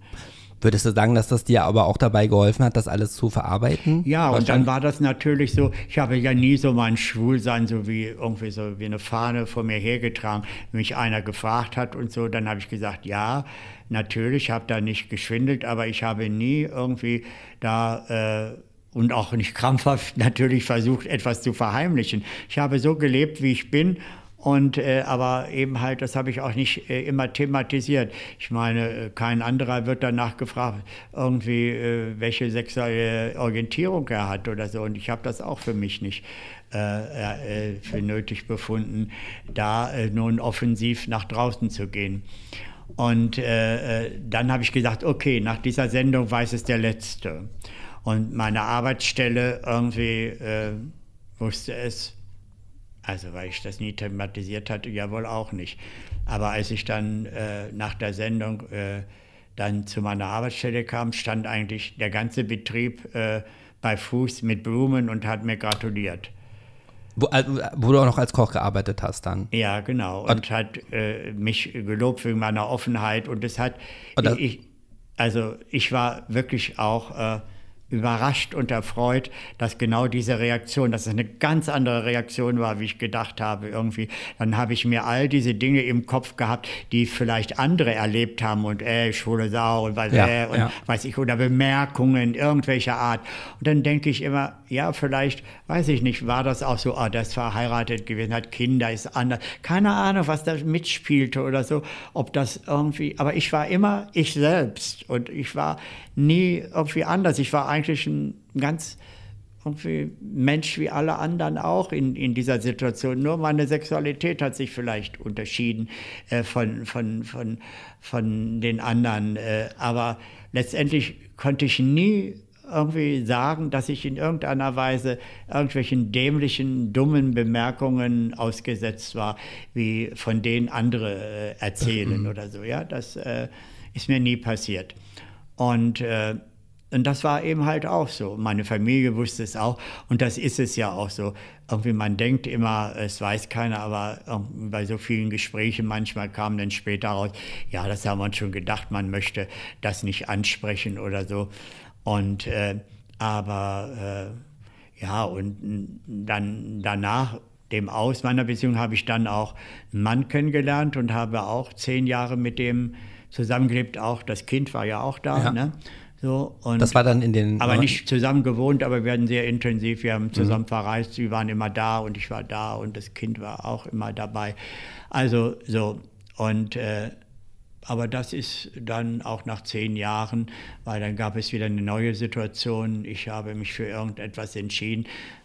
Würdest du sagen, dass das dir aber auch dabei geholfen hat, das alles zu verarbeiten? Ja, und dann war das natürlich so, ich habe ja nie so mein Schwulsein so wie irgendwie so wie eine Fahne vor mir hergetragen, wenn mich einer gefragt hat und so, dann habe ich gesagt, ja, natürlich, habe da nicht geschwindelt, aber ich habe nie irgendwie da äh, und auch nicht krampfhaft natürlich versucht, etwas zu verheimlichen. Ich habe so gelebt, wie ich bin. Und äh, aber eben halt, das habe ich auch nicht äh, immer thematisiert. Ich meine, äh, kein anderer wird danach gefragt, irgendwie, äh, welche sexuelle Orientierung er hat oder so. Und ich habe das auch für mich nicht äh, äh, für nötig befunden, da nun offensiv nach draußen zu gehen. Und dann habe ich gesagt, okay, nach dieser Sendung weiß es der Letzte. Und meine Arbeitsstelle irgendwie äh, wusste es, also weil ich das nie thematisiert hatte, ja wohl auch nicht. Aber als ich dann äh, nach der Sendung äh, dann zu meiner Arbeitsstelle kam, stand eigentlich der ganze Betrieb äh, bei Fuß mit Blumen und hat mir gratuliert. Wo, wo, du auch noch als Koch gearbeitet hast dann. Ja, genau. Und, und hat äh, mich gelobt wegen meiner Offenheit. Und es hat, ich, also ich war wirklich auch äh, überrascht und erfreut, dass genau diese Reaktion, dass es eine ganz andere Reaktion war, wie ich gedacht habe irgendwie. Dann habe ich mir all diese Dinge im Kopf gehabt, die vielleicht andere erlebt haben und äh, schwule Sau und was ja, äh, und ja. weiß ich oder Bemerkungen irgendwelcher Art. Und dann denke ich immer, ja, vielleicht, weiß ich nicht, war das auch so, ah, das verheiratet gewesen, hat Kinder, ist anders. Keine Ahnung, was da mitspielte oder so, ob das irgendwie, aber ich war immer ich selbst und ich war nie irgendwie anders. Ich war eigentlich ein ganz irgendwie Mensch wie alle anderen auch in, in dieser Situation. Nur meine Sexualität hat sich vielleicht unterschieden äh, von, von, von, von den anderen. Äh, aber letztendlich konnte ich nie irgendwie sagen, dass ich in irgendeiner Weise irgendwelchen dämlichen, dummen Bemerkungen ausgesetzt war, wie von denen andere äh, erzählen oder so. Ja, das äh, ist mir nie passiert. Und, äh, und das war eben halt auch so. Meine Familie wusste es auch und das ist es ja auch so. Irgendwie man denkt immer, es weiß keiner, aber bei so vielen Gesprächen manchmal kam dann später raus, ja, das haben wir schon gedacht, man möchte das nicht ansprechen oder so. Und äh, aber äh, ja, und dann danach dem Aus meiner Beziehung habe ich dann auch einen Mann kennengelernt und habe auch zehn Jahre mit dem zusammengelebt, auch das Kind war ja auch da. Ja. Ne? So, und, das war dann in den. Aber nicht zusammen gewohnt, aber wir hatten sehr intensiv. Wir haben zusammen mhm. verreist. Sie waren immer da und ich war da und das Kind war auch immer dabei. Also so. Und äh, aber das ist dann auch nach zehn Jahren, weil dann gab es wieder eine neue Situation. Ich habe mich für irgendetwas entschieden,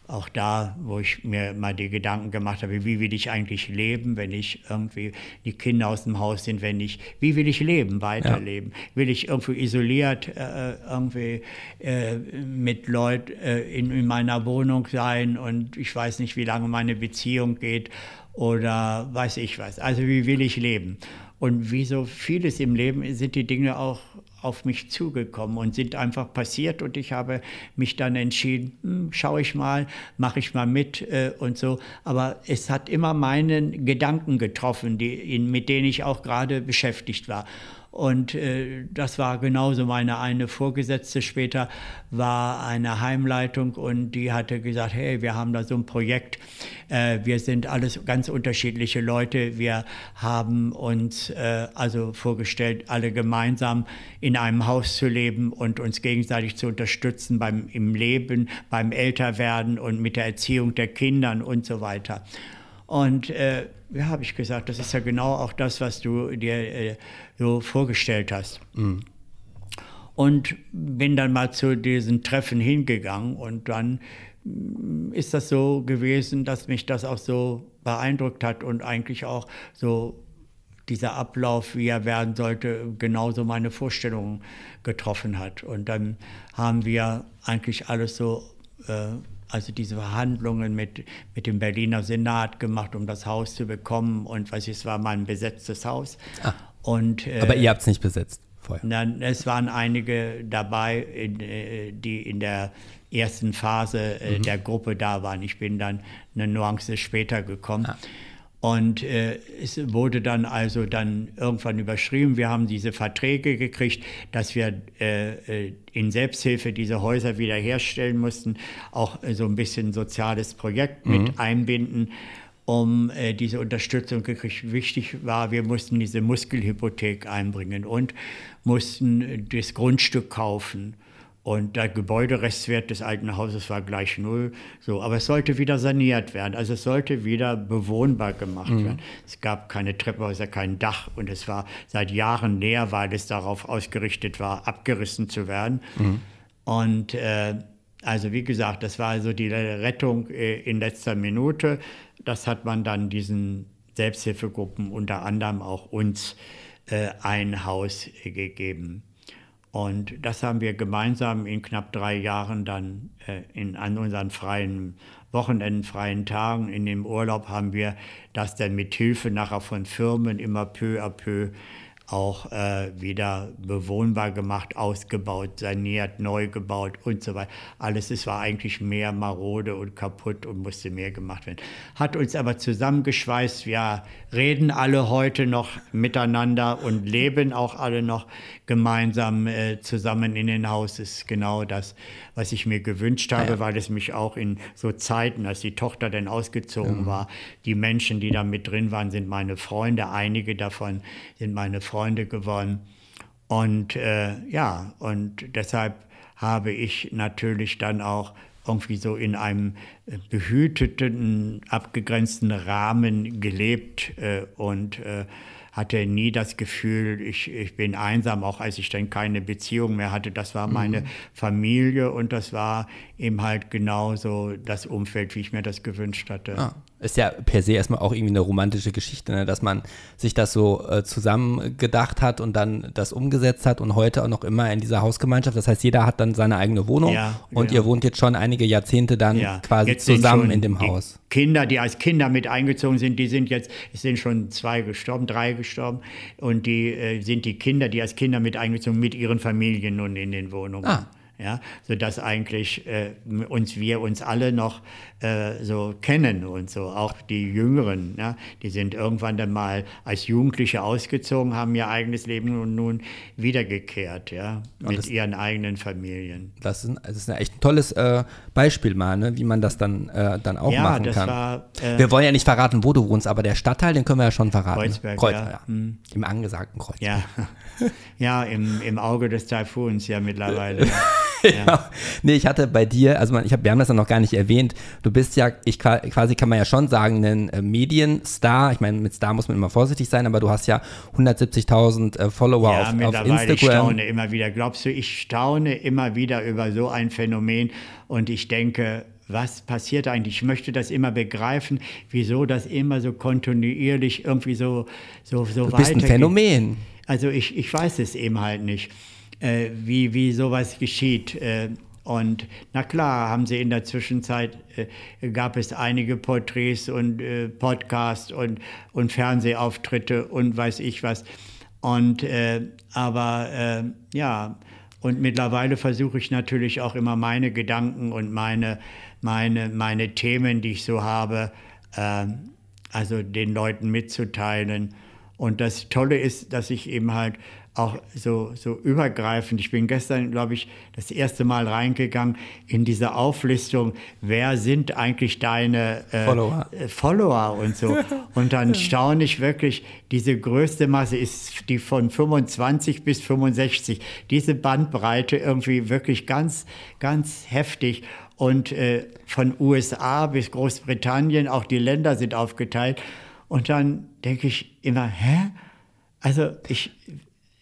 auch da, wo ich mir mal die Gedanken gemacht habe, wie will ich eigentlich leben, wenn ich irgendwie die Kinder aus dem Haus sind, wenn ich, wie will ich leben, weiterleben? Ja. Will ich irgendwie isoliert äh, irgendwie äh, mit Leuten äh, in, in meiner Wohnung sein und ich weiß nicht, wie lange meine Beziehung geht oder weiß ich was. Also wie will ich leben? Und wie so vieles im Leben sind die Dinge auch auf mich zugekommen und sind einfach passiert und ich habe mich dann entschieden, hm, schaue ich mal, mache ich mal mit äh, und so. Aber es hat immer meinen Gedanken getroffen, die, in, mit denen ich auch gerade beschäftigt war. Und äh, das war genauso meine eine Vorgesetzte später, war eine Heimleitung und die hatte gesagt, hey, wir haben da so ein Projekt, äh, wir sind alles ganz unterschiedliche Leute, wir haben uns äh, also vorgestellt, alle gemeinsam in einem Haus zu leben und uns gegenseitig zu unterstützen beim, im Leben, beim Älterwerden und mit der Erziehung der Kinder und so weiter. Und äh, ja, habe ich gesagt, das ist ja genau auch das, was du dir äh, so vorgestellt hast. Mhm. Und bin dann mal zu diesen Treffen hingegangen und dann mm, ist das so gewesen, dass mich das auch so beeindruckt hat und eigentlich auch so dieser Ablauf, wie er werden sollte, genauso meine Vorstellungen getroffen hat. Und dann haben wir eigentlich alles so, äh, also diese Verhandlungen mit, mit dem Berliner Senat gemacht, um das Haus zu bekommen. Und was es war mein besetztes Haus. Ah, und, äh, aber ihr habt es nicht besetzt vorher? Dann, es waren einige dabei, in, äh, die in der ersten Phase äh, mhm. der Gruppe da waren. Ich bin dann eine Nuance später gekommen. Ah. Und äh, es wurde dann also dann irgendwann überschrieben. Wir haben diese Verträge gekriegt, dass wir äh, äh in Selbsthilfe diese Häuser wiederherstellen mussten, auch äh, so ein bisschen soziales Projekt mhm. mit einbinden, um äh, diese Unterstützung gekriegt. Wichtig war, wir mussten diese Muskelhypothek einbringen und mussten das Grundstück kaufen. Und der Gebäuderestwert des alten Hauses war gleich null. So, aber es sollte wieder saniert werden. Also es sollte wieder bewohnbar gemacht mhm. werden. Es gab keine Treppenhäuser, kein Dach und es war seit Jahren leer, weil es darauf ausgerichtet war, abgerissen zu werden. Mhm. Und äh, also wie gesagt, das war also die Rettung äh, in letzter Minute. Das hat man dann diesen Selbsthilfegruppen, unter anderem auch uns, äh, ein Haus gegeben. Und das haben wir gemeinsam in knapp drei Jahren dann äh, in, an unseren freien Wochenenden, freien Tagen, in dem Urlaub haben wir das dann mit Hilfe nachher von Firmen immer peu à peu auch äh, wieder bewohnbar gemacht, ausgebaut, saniert, neu gebaut und so weiter. Alles, es war eigentlich mehr marode und kaputt und musste mehr gemacht werden. Hat uns aber zusammengeschweißt. Wir reden alle heute noch miteinander und leben auch alle noch gemeinsam äh, zusammen in den Haus. Ist genau das, was ich mir gewünscht habe, ja. weil es mich auch in so Zeiten, als die Tochter dann ausgezogen ja. war, die Menschen, die da mit drin waren, sind meine Freunde. Einige davon sind meine Freunde geworden. Und äh, ja, und deshalb habe ich natürlich dann auch irgendwie so in einem äh, behüteten, abgegrenzten Rahmen gelebt äh, und äh, hatte nie das Gefühl, ich, ich bin einsam, auch als ich dann keine Beziehung mehr hatte. Das war meine mhm. Familie und das war eben halt genauso das Umfeld, wie ich mir das gewünscht hatte. Ah, ist ja per se erstmal auch irgendwie eine romantische Geschichte, ne? dass man sich das so äh, zusammen gedacht hat und dann das umgesetzt hat und heute auch noch immer in dieser Hausgemeinschaft. Das heißt, jeder hat dann seine eigene Wohnung ja, und genau. ihr wohnt jetzt schon einige Jahrzehnte dann ja, quasi zusammen in dem Haus. Kinder, die als Kinder mit eingezogen sind, die sind jetzt, es sind schon zwei gestorben, drei gestorben und die äh, sind die Kinder, die als Kinder mit eingezogen mit ihren Familien nun in den Wohnungen. Ah ja, sodass eigentlich äh, uns wir uns alle noch äh, so kennen und so auch die Jüngeren, ja, die sind irgendwann dann mal als Jugendliche ausgezogen, haben ihr eigenes Leben und nun wiedergekehrt, ja, mit das, ihren eigenen Familien. Das ist, das ist ein echt ein tolles äh, Beispiel mal, ne, wie man das dann äh, dann auch ja, machen kann. War, äh, wir wollen ja nicht verraten, wo du wohnst, aber der Stadtteil, den können wir ja schon verraten. Kreuzberg, Kreuzberg ja. ja. Hm. Im angesagten Kreuzberg. Ja, ja im, im Auge des Taifuns ja mittlerweile. ja. Nee, ich hatte bei dir, also man, ich hab, wir haben das ja noch gar nicht erwähnt, du bist ja, ich quasi kann man ja schon sagen, ein äh, Medienstar. Ich meine, mit Star muss man immer vorsichtig sein, aber du hast ja 170.000 äh, Follower ja, auf, auf Instagram. Ich staune immer wieder. Glaubst du, ich staune immer wieder über so ein Phänomen und ich denke, was passiert eigentlich? Ich möchte das immer begreifen, wieso das immer so kontinuierlich irgendwie so, so, so du bist ein Phänomen. Also ich, ich weiß es eben halt nicht äh, wie, wie sowas geschieht. Äh, und na klar, haben sie in der Zwischenzeit, äh, gab es einige Porträts und äh, Podcasts und, und Fernsehauftritte und weiß ich was. Und äh, aber äh, ja, und mittlerweile versuche ich natürlich auch immer meine Gedanken und meine, meine, meine Themen, die ich so habe, äh, also den Leuten mitzuteilen. Und das Tolle ist, dass ich eben halt auch so, so übergreifend. Ich bin gestern, glaube ich, das erste Mal reingegangen in diese Auflistung, wer sind eigentlich deine äh, Follower. Äh, Follower und so. Und dann staune ich wirklich, diese größte Masse ist die von 25 bis 65. Diese Bandbreite irgendwie wirklich ganz, ganz heftig. Und äh, von USA bis Großbritannien, auch die Länder sind aufgeteilt. Und dann denke ich immer, hä? Also ich,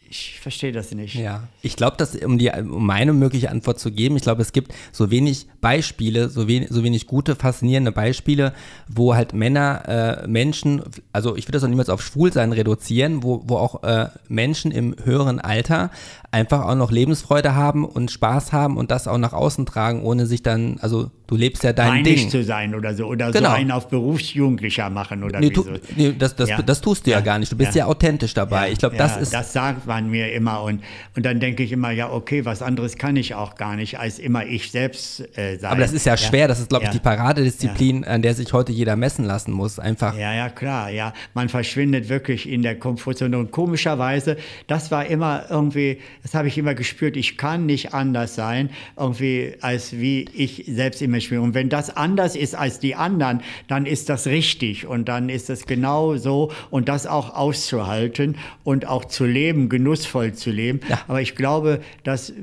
ich verstehe das nicht. Ja, ich glaube, dass um die um meine mögliche Antwort zu geben, ich glaube, es gibt so wenig Beispiele, so wenig, so wenig gute, faszinierende Beispiele, wo halt Männer, äh, Menschen, also ich würde das auch niemals auf Schwulsein reduzieren, wo, wo auch äh, Menschen im höheren Alter einfach auch noch Lebensfreude haben und Spaß haben und das auch nach außen tragen, ohne sich dann, also du lebst ja dein Peinlich Ding. zu sein oder so oder Genau. so einen auf Berufsjugendlicher machen oder Nee, wie tu, so. nee das, das, Ja. das tust du ja, Ja. gar nicht. Du bist ja, Ja. authentisch dabei. ich glaube, das ist. Das sagt man mir immer und, und dann denke ich immer, ja, okay, was anderes kann ich auch gar nicht, als immer ich selbst äh, sein. aber das ist ja schwer. Das ist, glaube ich, die Paradedisziplin, an der sich heute jeder messen lassen muss. Einfach. Ja, ja, klar, ja. Man verschwindet wirklich in der Komfortzone. Und komischerweise, das war immer irgendwie, das habe ich immer gespürt, ich kann nicht anders sein, irgendwie, als wie ich selbst immer spiele. Und wenn das anders ist als die anderen, dann ist das richtig und dann ist es genau so und das auch auszuhalten und auch zu leben, genussvoll zu leben. Ja. Aber ich glaube, dass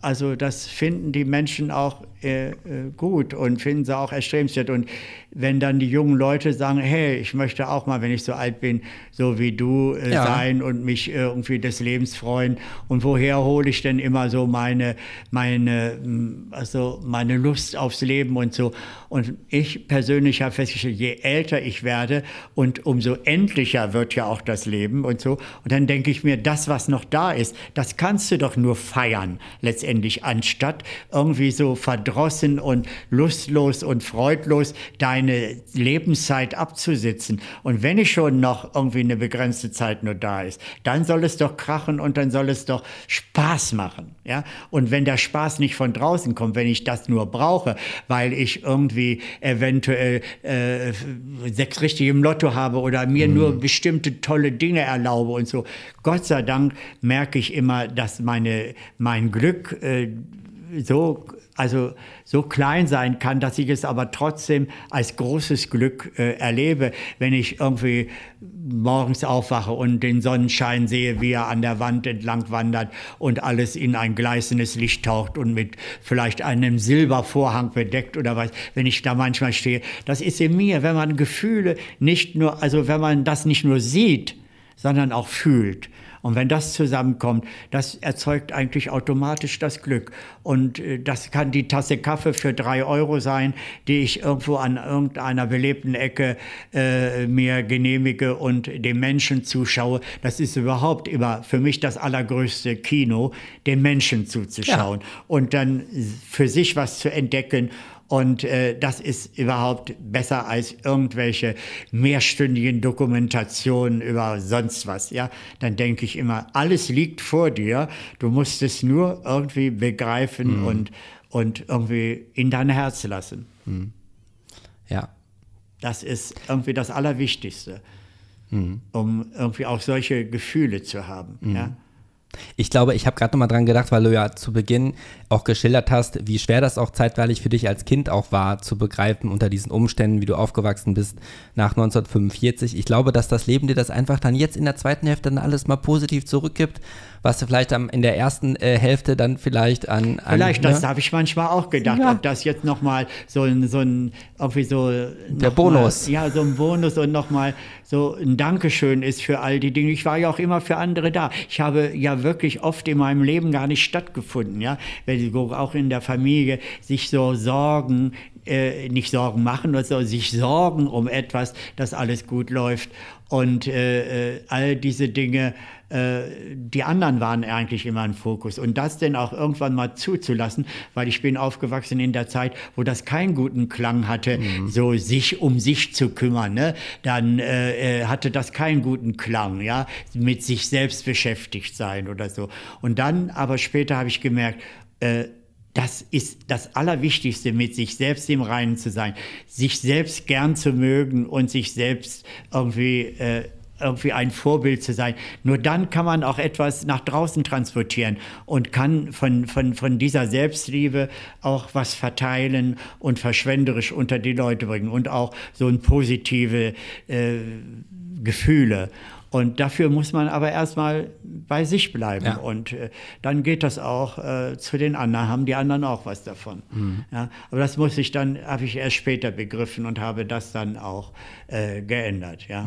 also das finden die Menschen auch äh, äh, gut und finden sie auch erstrebenswert. Und wenn dann die jungen Leute sagen, hey, ich möchte auch mal, wenn ich so alt bin, so wie du äh, Ja. sein und mich äh, irgendwie des Lebens freuen. Und woher hole ich denn immer so meine, meine, mh, also meine Lust aufs Leben und so. Und ich persönlich habe festgestellt, je älter ich werde und umso endlicher wird ja auch das Leben und so. Und dann denke ich mir, das, was noch da ist, das kannst du doch nur feiern, letztendlich, anstatt irgendwie so verdrossen und lustlos und freudlos deine Lebenszeit abzusitzen. Und wenn ich schon noch irgendwie eine begrenzte Zeit nur da ist, dann soll es doch krachen und dann soll es doch Spaß machen. Ja? Und wenn der Spaß nicht von draußen kommt, wenn ich das nur brauche, weil ich irgendwie eventuell äh, sechs richtige im Lotto habe oder mir nur bestimmte tolle Dinge erlaube und so, Gott sei Dank merke ich immer, dass meine, mein Glück äh, so, also so klein sein kann, dass ich es aber trotzdem als großes Glück äh, erlebe, wenn ich irgendwie morgens aufwache und den Sonnenschein sehe, wie er an der Wand entlang wandert und alles in ein gleißendes Licht taucht und mit vielleicht einem Silbervorhang bedeckt oder was, wenn ich da manchmal stehe. Das ist in mir, wenn man Gefühle nicht nur, also wenn man das nicht nur sieht, sondern auch fühlt. Und wenn das zusammenkommt, das erzeugt eigentlich automatisch das Glück. Und äh, das kann die Tasse Kaffee für drei Euro sein, die ich irgendwo an irgendeiner belebten Ecke äh, mir genehmige und dem Menschen zuschaue. Das ist überhaupt immer für mich das allergrößte Kino, den Menschen zuzuschauen und dann für sich was zu entdecken und äh, das ist überhaupt besser als irgendwelche mehrstündigen Dokumentationen über sonst was. Ja, dann denke ich immer, alles liegt vor dir. Du musst es nur irgendwie begreifen und, und irgendwie in dein Herz lassen. Ja. Das ist irgendwie das Allerwichtigste, um irgendwie auch solche Gefühle zu haben. Ja. Ich glaube, ich habe gerade nochmal dran gedacht, weil du ja zu Beginn auch geschildert hast, wie schwer das auch zeitweilig für dich als Kind auch war, zu begreifen unter diesen Umständen, wie du aufgewachsen bist nach 1945. Ich glaube, dass das Leben dir das einfach dann jetzt in der zweiten Hälfte dann alles mal positiv zurückgibt, was du vielleicht am, in der ersten äh, Hälfte dann vielleicht an. an Vielleicht, das ne? habe ich manchmal auch gedacht, Ja. ob das jetzt nochmal so ein, so ein, irgendwie so. Der Bonus. Mal, ja, so ein Bonus und nochmal so ein Dankeschön ist für all die Dinge. Ich war ja auch immer für andere da. Ich habe ja wirklich oft in meinem Leben gar nicht stattgefunden, ja. Wenn auch in der Familie sich so Sorgen, äh, nicht Sorgen machen, sondern sich sorgen um etwas, dass alles gut läuft. Und äh, äh, all diese Dinge, äh, die anderen waren eigentlich immer im Fokus. Und das denn auch irgendwann mal zuzulassen, weil ich bin aufgewachsen in der Zeit, wo das keinen guten Klang hatte, so sich um sich zu kümmern. Ne? Dann äh, äh, hatte das keinen guten Klang, ja, mit sich selbst beschäftigt sein oder so. Und dann, aber später habe ich gemerkt, äh, das ist das Allerwichtigste, mit sich selbst im Reinen zu sein, sich selbst gern zu mögen und sich selbst irgendwie, äh, irgendwie ein Vorbild zu sein. Nur dann kann man auch etwas nach draußen transportieren und kann von, von, von dieser Selbstliebe auch was verteilen und verschwenderisch unter die Leute bringen und auch so ein positive äh, Gefühle. Und dafür muss man aber erstmal bei sich bleiben. Ja. Und äh, dann geht das auch äh, zu den anderen, haben die anderen auch was davon. Ja, aber das muss ich dann, habe ich erst später begriffen und habe das dann auch äh, geändert. Ja.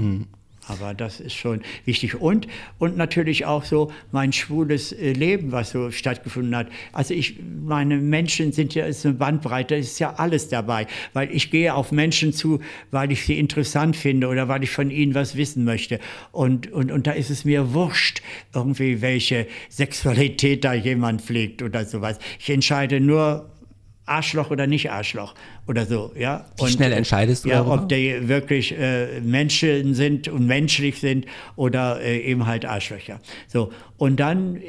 Aber das ist schon wichtig. Und, und natürlich auch so mein schwules äh, Leben, was so stattgefunden hat. Also ich, meine Menschen sind ja, ist eine Bandbreite, ist ja alles dabei. Weil ich gehe auf Menschen zu, weil ich sie interessant finde oder weil ich von ihnen was wissen möchte. Und, und, und da ist es mir wurscht, irgendwie welche Sexualität da jemand pflegt oder sowas. Ich entscheide nur, Arschloch oder nicht Arschloch oder so, ja. Wie schnell entscheidest du Ja, darüber? ob die wirklich äh, Menschen sind und menschlich sind oder äh, eben halt Arschlöcher. So und dann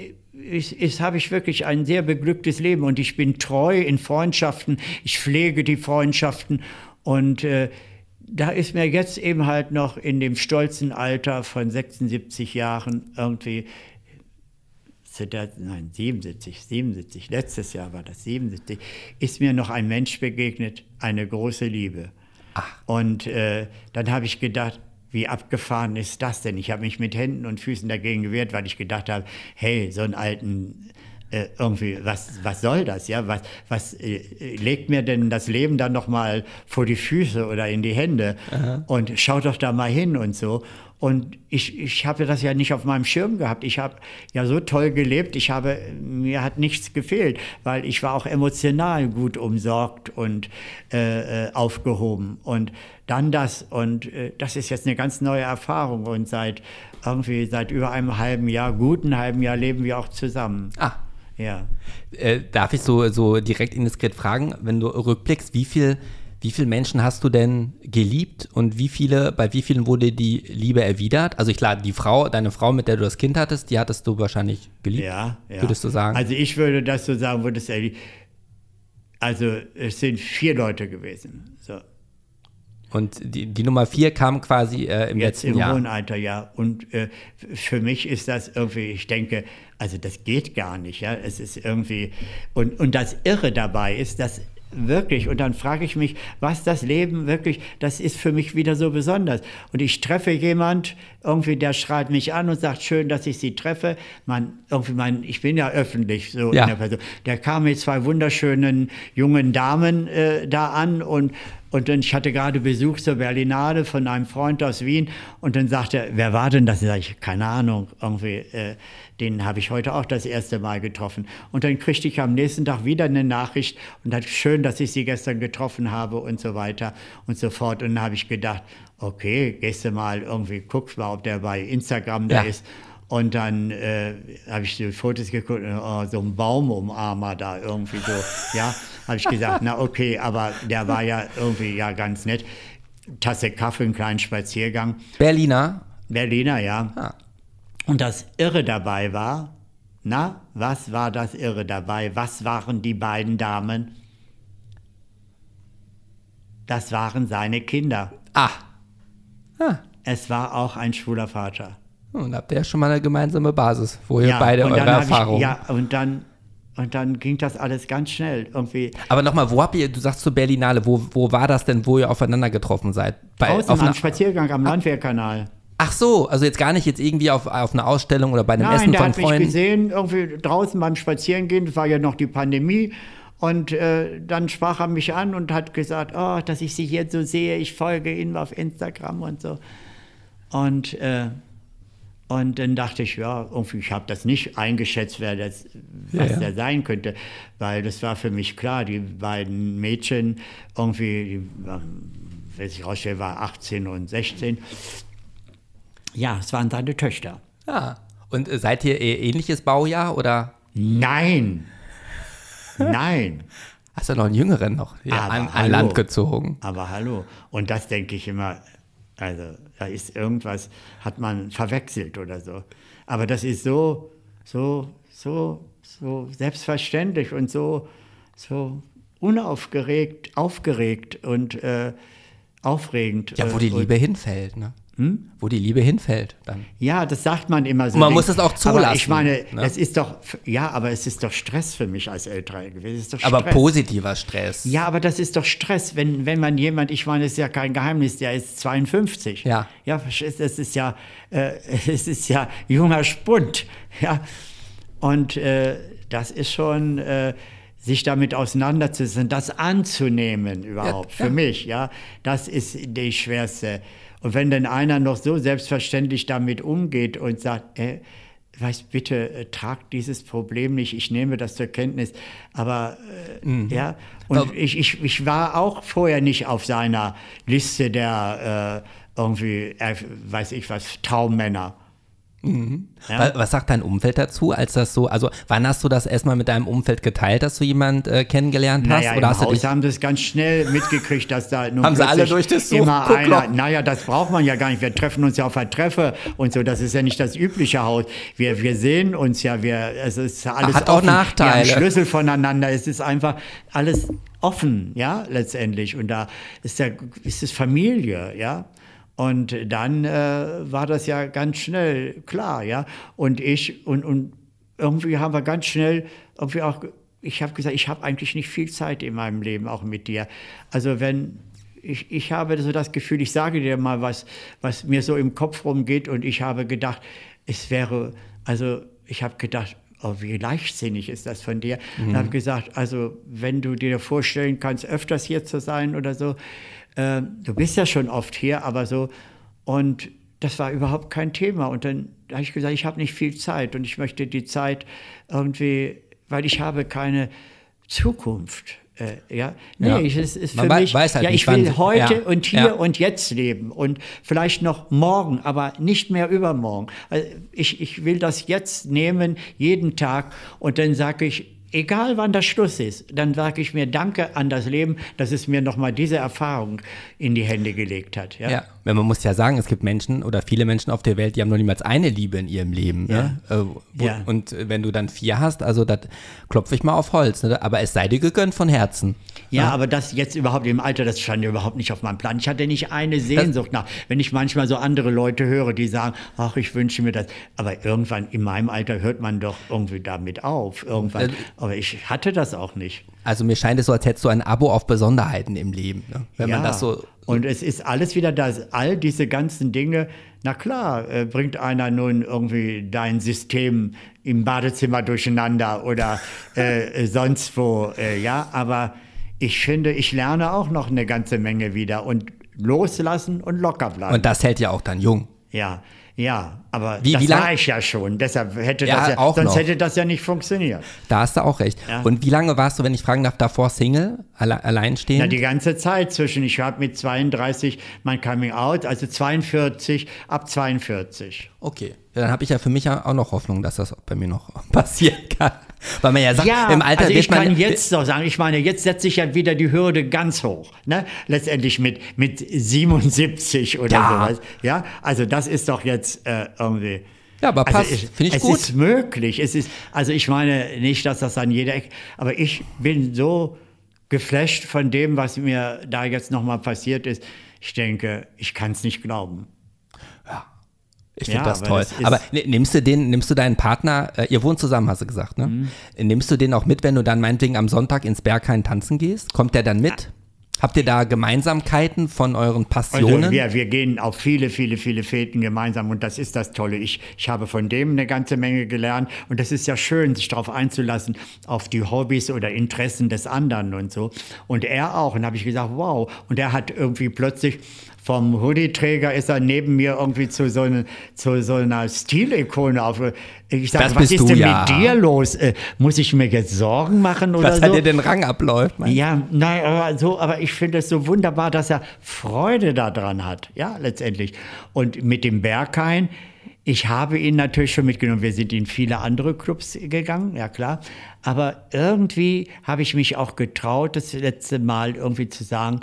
habe ich wirklich ein sehr beglücktes Leben und ich bin treu in Freundschaften. Ich pflege die Freundschaften und äh, da ist mir jetzt eben halt noch in dem stolzen Alter von 76 Jahren irgendwie nein, 77, 77, letztes Jahr war das 77, ist mir noch ein Mensch begegnet, eine große Liebe. Ach. Und äh, dann habe ich gedacht, wie abgefahren ist das denn? Ich habe mich mit Händen und Füßen dagegen gewehrt, weil ich gedacht habe, hey, so einen alten äh, irgendwie, was, was soll das? Ja, was, was äh, legt mir denn das Leben dann noch mal vor die Füße oder in die Hände Aha. und schaut doch da mal hin und so. Und ich, ich habe das ja nicht auf meinem Schirm gehabt. Ich habe ja so toll gelebt. Ich habe, mir hat nichts gefehlt, weil ich war auch emotional gut umsorgt und äh, äh aufgehoben. Und dann das. Und äh, das ist jetzt eine ganz neue Erfahrung. Und seit irgendwie, seit über einem halben Jahr, guten halben Jahr leben wir auch zusammen. Ah, ja. Äh, darf ich so, so direkt indiskret fragen, wenn du rückblickst, wie viel, wie viele Menschen hast du denn geliebt und wie viele, bei wie vielen wurde die Liebe erwidert? Also ich klar, die Frau, deine Frau, mit der du das Kind hattest, die hattest du wahrscheinlich geliebt. Ja, ja. Würdest du sagen? Also ich würde das so sagen, würde es also es sind vier Leute gewesen. So. Und die, die Nummer vier kam quasi äh, im Jetzt letzten im Jahr. Im hohen Alter, ja. Und äh, für mich ist das irgendwie, ich denke, also das geht gar nicht, ja. Es ist irgendwie, und, und das Irre dabei ist, dass wirklich, und dann frage ich mich, was das Leben wirklich, das ist für mich wieder so besonders. Und ich treffe jemand, irgendwie, der schreit mich an und sagt, schön, dass ich Sie treffe. Man, irgendwie, man, ich bin ja öffentlich so ja. in der Person. Der kam mit zwei wunderschönen jungen Damen äh, da an und und dann, ich hatte gerade Besuch zur Berlinade von einem Freund aus Wien und dann sagte er, wer war denn das? Sag ich, keine Ahnung, irgendwie, äh, den habe ich heute auch das erste Mal getroffen. Und dann kriegte ich am nächsten Tag wieder eine Nachricht und hat schön, dass ich sie gestern getroffen habe und so weiter und so fort. Und dann habe ich gedacht, okay, gehst du mal irgendwie, guckst mal, ob der bei Instagram da ja. ist. Und dann äh, habe ich die Fotos geguckt, oh, so ein Baumumarmer da irgendwie so, ja habe ich gesagt, na okay, aber der war ja irgendwie ja ganz nett. Tasse Kaffee, einen kleinen Spaziergang. Berliner? Berliner, ja. Ah. Und das Irre dabei war, na, was war das Irre dabei? Was waren die beiden Damen? Das waren seine Kinder. Ah. ah. Es war auch ein schwuler Vater. Und habt ihr ja schon mal eine gemeinsame Basis, wo ihr ja, beide eure Erfahrungen. Ja, und dann und dann ging das alles ganz schnell irgendwie. Aber nochmal, wo habt ihr, du sagst zur Berlinale, wo, wo war das denn, wo ihr aufeinander getroffen seid? Bei, Draußen auf am Spaziergang am Landwehrkanal. Ach so, also jetzt gar nicht jetzt irgendwie auf, auf einer Ausstellung oder bei einem Nein, Essen von Freunden? Nein, der hat mich gesehen, irgendwie draußen beim Spazierengehen, das war ja noch die Pandemie. Und äh, dann sprach er mich an und hat gesagt, oh, dass ich Sie jetzt so sehe, ich folge Ihnen auf Instagram und so. Und äh, und dann dachte ich, ja, irgendwie, ich habe das nicht eingeschätzt, wer das, was ja, ja. der sein könnte, weil das war für mich klar, die beiden Mädchen, irgendwie, die, wenn ich rausstelle, war 18 und 16. Ja, es waren seine Töchter. Ja. Und seid ihr ähnliches Baujahr oder? Nein. Nein. Hast du noch einen jüngeren noch ja, an, an Land gezogen? Aber hallo. Und das denke ich immer, also da ist irgendwas, hat man verwechselt oder so. Aber das ist so, so, so, so selbstverständlich und so, so unaufgeregt, aufgeregt und äh, aufregend. Ja, wo die Liebe hinfällt, ne? Hm? Wo die Liebe hinfällt dann. Ja, das sagt man immer so. Und man muss es auch zulassen. Aber ich meine, ne? es ist doch, ja, aber es ist doch Stress für mich als Älterer gewesen. aber positiver Stress. Ja, aber das ist doch Stress, wenn, wenn man jemand, ich meine, es ist ja kein Geheimnis, der ist 52. Ja. Ja, es ist ja, äh, es ist ja junger Spund. Ja. Und äh, das ist schon, äh, sich damit auseinanderzusetzen, das anzunehmen überhaupt, ja, für ja. mich, ja, das ist die schwerste Und wenn dann einer noch so selbstverständlich damit umgeht und sagt, äh, weißt bitte, äh, tragt dieses Problem nicht, ich nehme das zur Kenntnis. Aber äh, mhm. ja, und Aber ich, ich, ich war auch vorher nicht auf seiner Liste der äh, irgendwie, äh, weiß ich was, Traummänner. Mhm. Ja. Was sagt dein Umfeld dazu, als das so, also wann hast du das erstmal mit deinem Umfeld geteilt, dass du jemand äh, kennengelernt hast? Naja, oder hast Haus haben das ganz schnell mitgekriegt, dass da nun Haben sie alle durch das immer einer, naja, das braucht man ja gar nicht, wir treffen uns ja auf der Treffe und so, das ist ja nicht das übliche Haus. Wir, wir sehen uns ja, wir, es ist alles Hat offen. auch Nachteile. Wir haben Schlüssel voneinander, es ist einfach alles offen, ja, letztendlich und da ist, der, ist es Familie, ja. Und dann äh, war das ja ganz schnell klar, ja. Und ich, und, und irgendwie haben wir ganz schnell irgendwie auch, ich habe gesagt, ich habe eigentlich nicht viel Zeit in meinem Leben, auch mit dir. Also wenn, ich, ich habe so das Gefühl, ich sage dir mal was, was mir so im Kopf rumgeht und ich habe gedacht, es wäre, also ich habe gedacht, oh, wie leichtsinnig ist das von dir. Mhm. Und habe gesagt, also wenn du dir vorstellen kannst, öfters hier zu sein oder so, äh, du bist ja schon oft hier, aber so. Und das war überhaupt kein Thema. Und dann habe ich gesagt, ich habe nicht viel Zeit und ich möchte die Zeit irgendwie, weil ich habe keine Zukunft. Äh, ja, nee, ja. es ist für Man mich, halt ja, ich will heute ja. und hier ja. und jetzt leben und vielleicht noch morgen, aber nicht mehr übermorgen. Also ich, ich will das jetzt nehmen, jeden Tag und dann sage ich, egal wann das Schluss ist, dann sage ich mir Danke an das Leben, dass es mir nochmal diese Erfahrung in die Hände gelegt hat. Ja? ja, man muss ja sagen, es gibt Menschen oder viele Menschen auf der Welt, die haben noch niemals eine Liebe in ihrem Leben. Ne? Ja. Ne? Äh, ja. Und wenn du dann vier hast, also das klopfe ich mal auf Holz. Ne? Aber es sei dir gegönnt von Herzen. Ja, ja, aber das jetzt überhaupt im Alter, das stand ja überhaupt nicht auf meinem Plan. Ich hatte nicht eine Sehnsucht das, nach. Wenn ich manchmal so andere Leute höre, die sagen, ach, ich wünsche mir das. Aber irgendwann in meinem Alter hört man doch irgendwie damit auf. Irgendwann. Äh, aber ich hatte das auch nicht. Also mir scheint es so, als hättest du ein Abo auf Besonderheiten im Leben. Ne? Wenn ja, man das so. Und es ist alles wieder das, all diese ganzen Dinge. Na klar, äh, bringt einer nun irgendwie dein System im Badezimmer durcheinander oder äh, sonst wo, äh, ja, aber ich finde, ich lerne auch noch eine ganze Menge wieder und loslassen und locker bleiben. Und das hält ja auch dann jung. Ja, ja, aber wie, das wie lang? war ich ja schon. Deshalb hätte ja, das ja, sonst noch. hätte das ja nicht funktioniert. Da hast du auch recht. Ja. Und wie lange warst du, wenn ich fragen darf, davor Single, alle, alleinstehend? Na, die ganze Zeit zwischen, ich habe mit 32 mein Coming Out, also 42, ab 42. Okay, ja, dann habe ich ja für mich auch noch Hoffnung, dass das bei mir noch passieren kann. Weil man ja sagt, ja, im Alter also ich kann jetzt doch sagen, ich meine, jetzt setze ich ja wieder die Hürde ganz hoch. Ne? Letztendlich mit, mit 77 oder ja. sowas. Ja, also das ist doch jetzt äh, irgendwie. Ja, aber also passt, also finde ich es gut. Es ist möglich. Es ist, also ich meine nicht, dass das an jeder Ecke, aber ich bin so geflasht von dem, was mir da jetzt nochmal passiert ist. Ich denke, ich kann es nicht glauben. Ich finde ja, das toll. Das aber nimmst du den, nimmst du deinen Partner, äh, ihr wohnt zusammen, hast du gesagt, ne? Mhm. Nimmst du den auch mit, wenn du dann meinetwegen am Sonntag ins Berghain tanzen gehst? Kommt der dann mit? Habt ihr da Gemeinsamkeiten von euren Passionen? Also wir, wir gehen auf viele, viele, viele Fäden gemeinsam und das ist das Tolle. Ich, ich habe von dem eine ganze Menge gelernt und das ist ja schön, sich darauf einzulassen, auf die Hobbys oder Interessen des anderen und so. Und er auch. Und da habe ich gesagt, wow. Und er hat irgendwie plötzlich vom Hoodie-Träger ist er neben mir irgendwie zu so, eine, zu so einer Stilikone auf. Ich sage, was ist du, denn ja. mit dir los? Äh, muss ich mir jetzt Sorgen machen oder was so? Was hat dir den Rang abläuft? Ja, nein, aber so, aber ich finde es so wunderbar, dass er Freude daran hat, ja, letztendlich. Und mit dem Berghain, ich habe ihn natürlich schon mitgenommen. Wir sind in viele andere Clubs gegangen, ja klar. Aber irgendwie habe ich mich auch getraut, das letzte Mal irgendwie zu sagen,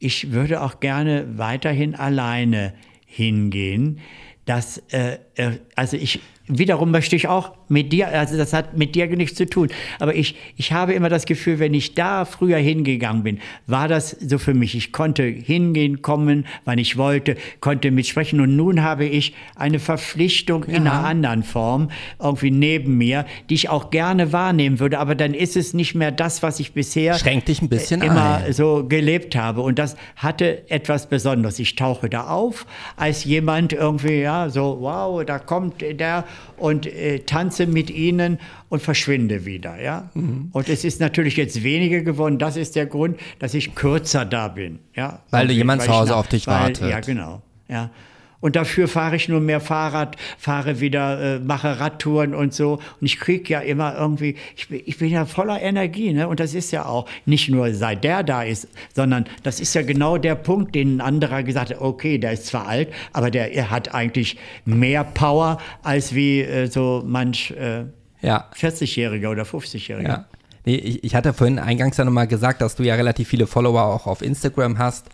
ich würde auch gerne weiterhin alleine hingehen. Das, äh, äh also ich wiederum möchte ich auch mit dir, also das hat mit dir nichts zu tun, aber ich, ich habe immer das Gefühl, wenn ich da früher hingegangen bin, war das so für mich. Ich konnte hingehen, kommen, wann ich wollte, konnte mitsprechen und nun habe ich eine Verpflichtung ja. in einer anderen Form irgendwie neben mir, die ich auch gerne wahrnehmen würde, aber dann ist es nicht mehr das, was ich bisher Schränkt dich ein bisschen immer ein. so gelebt habe und das hatte etwas Besonderes. Ich tauche da auf als jemand irgendwie, ja, so wow, da kommt der und äh, tanze mit ihnen und verschwinde wieder. Ja? Mhm. Und es ist natürlich jetzt weniger geworden. Das ist der Grund, dass ich kürzer da bin. Ja? Weil du jemand zu Hause auf dich wartet. Ja, genau. Ja. Und dafür fahre ich nur mehr Fahrrad, fahre wieder, äh, mache Radtouren und so. Und ich kriege ja immer irgendwie, ich, ich bin ja voller Energie. Ne? Und das ist ja auch nicht nur seit der da ist, sondern das ist ja genau der Punkt, den ein anderer gesagt hat, okay, der ist zwar alt, aber der er hat eigentlich mehr Power als wie äh, so manch äh, ja. 40-Jähriger oder 50-Jähriger. Ja. Nee, ich, ich hatte vorhin eingangs ja nochmal gesagt, dass du ja relativ viele Follower auch auf Instagram hast.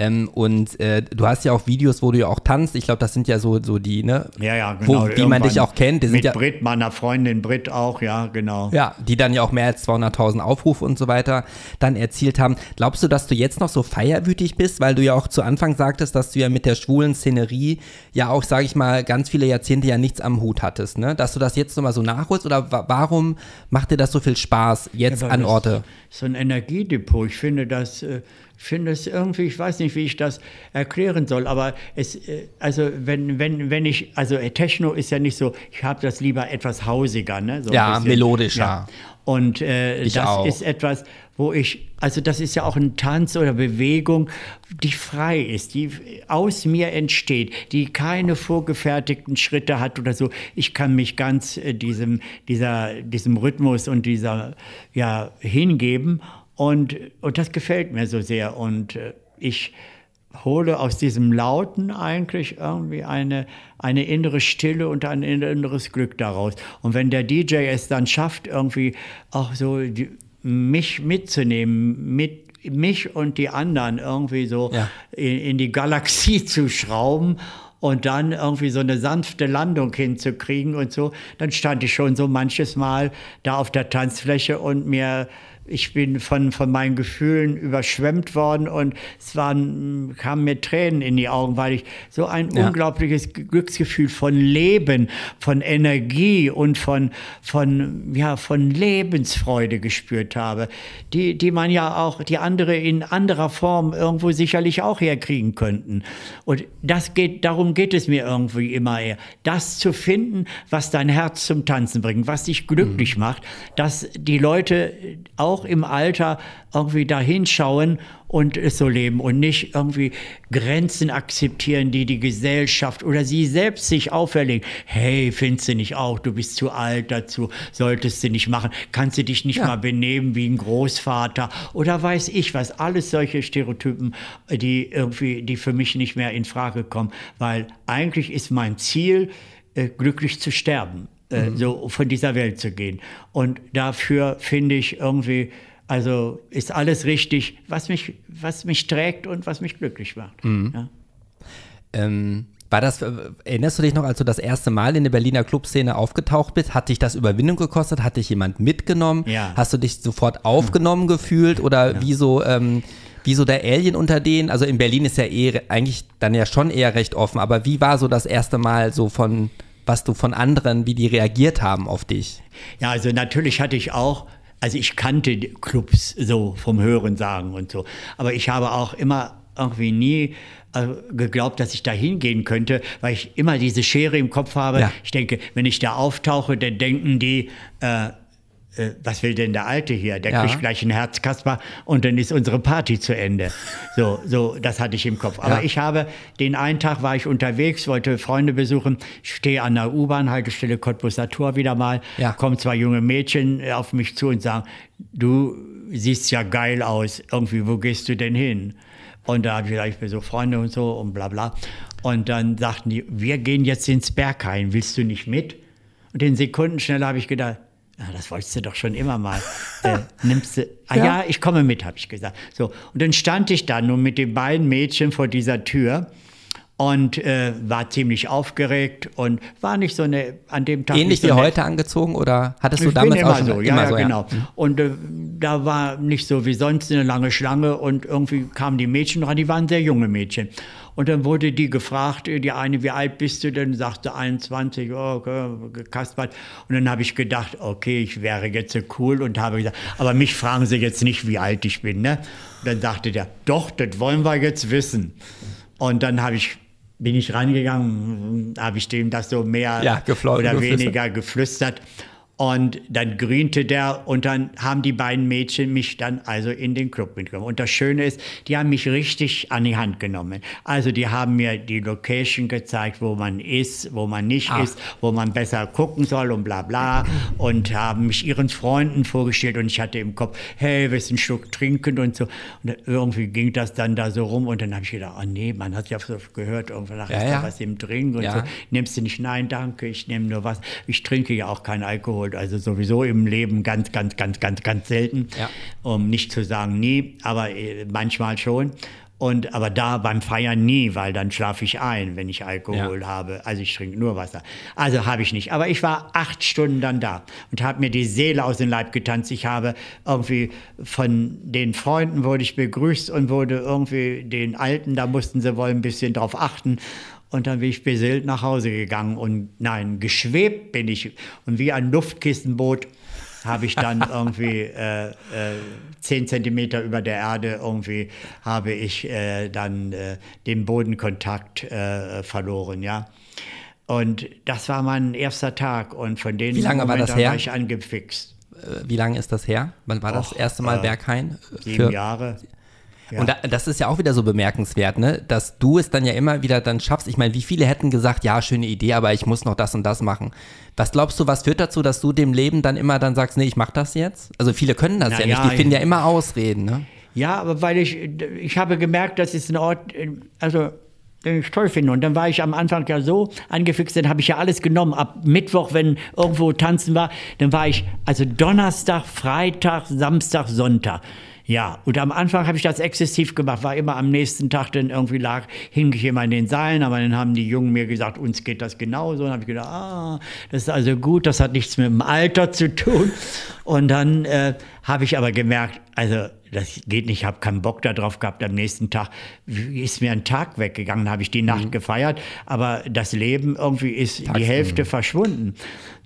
Ähm, und äh, du hast ja auch Videos, wo du ja auch tanzt. Ich glaube, das sind ja so, so die, ne? Ja, ja, genau. Wo, die man dich auch kennt. Die mit ja, Brit, meiner Freundin Brit auch, ja, genau. Ja, die dann ja auch mehr als 200.000 Aufrufe und so weiter dann erzielt haben. Glaubst du, dass du jetzt noch so feierwütig bist, weil du ja auch zu Anfang sagtest, dass du ja mit der schwulen Szenerie ja auch, sage ich mal, ganz viele Jahrzehnte ja nichts am Hut hattest, ne? Dass du das jetzt nochmal so nachholst oder warum macht dir das so viel Spaß jetzt ja, an Orte? So ein Energiedepot. Ich finde das. Äh, finde es irgendwie, ich weiß nicht, wie ich das erklären soll, aber es, äh, also wenn, wenn, wenn ich, also Techno ist ja nicht so, ich habe das lieber etwas hausiger, ne? So ja, melodischer. Ja. Und äh, das auch. ist etwas, wo ich, also das ist ja auch ein Tanz oder Bewegung, die frei ist, die aus mir entsteht, die keine vorgefertigten Schritte hat oder so. Ich kann mich ganz äh, diesem, dieser, diesem Rhythmus und dieser, ja, hingeben und, und das gefällt mir so sehr. Und äh, ich hole aus diesem Lauten eigentlich irgendwie eine, eine innere Stille und ein inneres Glück daraus. Und wenn der DJ es dann schafft, irgendwie auch so die, mich mitzunehmen, mit mich und die anderen irgendwie so ja. in, in die Galaxie zu schrauben und dann irgendwie so eine sanfte Landung hinzukriegen und so, dann stand ich schon so manches Mal da auf der Tanzfläche und mir ich bin von, von meinen Gefühlen überschwemmt worden und es waren, kamen mir Tränen in die Augen, weil ich so ein ja. unglaubliches Glücksgefühl von Leben, von Energie und von, von, ja, von Lebensfreude gespürt habe, die, die man ja auch, die andere in anderer Form irgendwo sicherlich auch herkriegen könnten. Und das geht, darum geht es mir irgendwie immer eher, das zu finden, was dein Herz zum Tanzen bringt, was dich glücklich mhm. macht, dass die Leute auch auch im Alter irgendwie da hinschauen und es so leben und nicht irgendwie Grenzen akzeptieren, die die Gesellschaft oder sie selbst sich auferlegen. Hey, findest du nicht auch, du bist zu alt dazu, solltest du nicht machen, kannst du dich nicht ja. mal benehmen wie ein Großvater oder weiß ich was, alles solche Stereotypen, die irgendwie, die für mich nicht mehr in Frage kommen, weil eigentlich ist mein Ziel, äh, glücklich zu sterben. Äh, mhm. so von dieser Welt zu gehen. Und dafür finde ich irgendwie, also ist alles richtig, was mich, was mich trägt und was mich glücklich macht. Mhm. Ja. Ähm, war das, erinnerst du dich noch, als du das erste Mal in der Berliner Clubszene aufgetaucht bist? Hat dich das Überwindung gekostet? Hat dich jemand mitgenommen? Ja. Hast du dich sofort aufgenommen mhm. gefühlt? Oder ja. wie so, ähm, wie so der Alien unter denen? Also in Berlin ist ja eh eigentlich dann ja schon eher recht offen, aber wie war so das erste Mal so von was du von anderen, wie die reagiert haben auf dich? Ja, also natürlich hatte ich auch also ich kannte Clubs so vom Hören sagen und so, aber ich habe auch immer irgendwie nie äh, geglaubt, dass ich da hingehen könnte, weil ich immer diese Schere im Kopf habe. Ja. Ich denke, wenn ich da auftauche, dann denken die, äh, äh, was will denn der Alte hier? Der ja. kriegt gleich ein Herzkasper und dann ist unsere Party zu Ende. So, so, das hatte ich im Kopf. Aber ja. ich habe, den einen Tag war ich unterwegs, wollte Freunde besuchen, stehe an der U-Bahn-Haltestelle Cottbusser Tor wieder mal, ja. kommen zwei junge Mädchen auf mich zu und sagen, du siehst ja geil aus, irgendwie, wo gehst du denn hin? Und da habe ich gesagt, ich besuche Freunde und so und bla bla. Und dann sagten die, wir gehen jetzt ins Berghain, willst du nicht mit? Und in Sekunden schnell habe ich gedacht, Ah, das wolltest du doch schon immer mal. Äh, nimmst du, ah ja, ja ich komme mit, habe ich gesagt. So, und dann stand ich da nun mit den beiden Mädchen vor dieser Tür und äh, war ziemlich aufgeregt und war nicht so eine an dem Tag. Ähnlich so wie heute angezogen oder hattest du damals immer auch schon, so? Ja, immer ja, so, genau. Ja. Mhm. Und äh, da war nicht so wie sonst eine lange Schlange und irgendwie kamen die Mädchen ran, die waren sehr junge Mädchen. Und dann wurde die gefragt, die eine, wie alt bist du denn? Sagte 21, oh, gekaspert. Und dann habe ich gedacht, okay, ich wäre jetzt so cool und habe gesagt, aber mich fragen Sie jetzt nicht, wie alt ich bin. Ne? Und dann sagte der, doch, das wollen wir jetzt wissen. Und dann habe ich bin ich rangegangen, habe ich dem das so mehr Ja, oder weniger geflüstert. Und dann grünte der und dann haben die beiden Mädchen mich dann also in den Club mitgenommen. Und das Schöne ist, die haben mich richtig an die Hand genommen. Also die haben mir die Location gezeigt, wo man ist, wo man nicht Ah. ist, wo man besser gucken soll und bla bla. Und haben mich ihren Freunden vorgestellt und ich hatte im Kopf, hey, willst du einen Schluck trinken und so. Und irgendwie ging das dann da so rum und dann habe ich gedacht, oh nee, man hat ja so gehört, irgendwann Ja, ist ja. was im Trinken und Ja. so. Nimmst du nicht? Nein, danke, ich nehme nur was. Ich trinke ja auch keinen Alkohol, also sowieso im Leben ganz, ganz, ganz, ganz, ganz selten. Ja. Um nicht zu sagen nie, aber äh, manchmal schon. Und aber da beim Feiern nie, weil dann schlafe ich ein, wenn ich Alkohol Ja. habe. Also ich trinke nur Wasser. Also habe ich nicht. Aber ich war acht Stunden dann da und habe mir die Seele aus dem Leib getanzt. Ich habe irgendwie von den Freunden wurde ich begrüßt und wurde irgendwie den Alten, da mussten sie wohl ein bisschen drauf achten. Und dann bin ich beseelt nach Hause gegangen und nein, geschwebt bin ich. Und wie ein Luftkissenboot habe ich dann irgendwie äh, äh, zehn Zentimeter über der Erde irgendwie habe ich äh, dann äh, den Bodenkontakt äh, verloren, ja. Und das war mein erster Tag und von den Wie lange war das her? war ich angefixt. Äh, Wie lange ist das her? Wann war das Och, erste Mal äh, Berghain? Sieben Für- Jahre. Ja. Und da, das ist ja auch wieder so bemerkenswert, ne? dass du es dann ja immer wieder dann schaffst. Ich meine, wie viele hätten gesagt, ja, schöne Idee, aber ich muss noch das und das machen. Was glaubst du, was führt dazu, dass du dem Leben dann immer dann sagst, nee, ich mach das jetzt? Also viele können das Na ja nicht, ja, die finden ja immer Ausreden. Ne? Ja, aber weil ich, ich habe gemerkt, das ist ein Ort, also den ich toll finde. Und dann war ich am Anfang ja so angefixt, dann habe ich ja alles genommen. Ab Mittwoch, wenn irgendwo tanzen war, dann war ich also Donnerstag, Freitag, Samstag, Sonntag. Ja, und am Anfang habe ich das exzessiv gemacht, war immer am nächsten Tag dann irgendwie lag, hing ich immer in den Seilen, aber dann haben die Jungen mir gesagt, uns geht das genauso. Und habe ich gedacht, ah, das ist also gut, das hat nichts mit dem Alter zu tun. Und dann äh, habe ich aber gemerkt, also das geht nicht, ich habe keinen Bock darauf gehabt. Am nächsten Tag ist mir ein Tag weggegangen, habe ich die Nacht gefeiert, aber das Leben irgendwie ist die Hälfte verschwunden.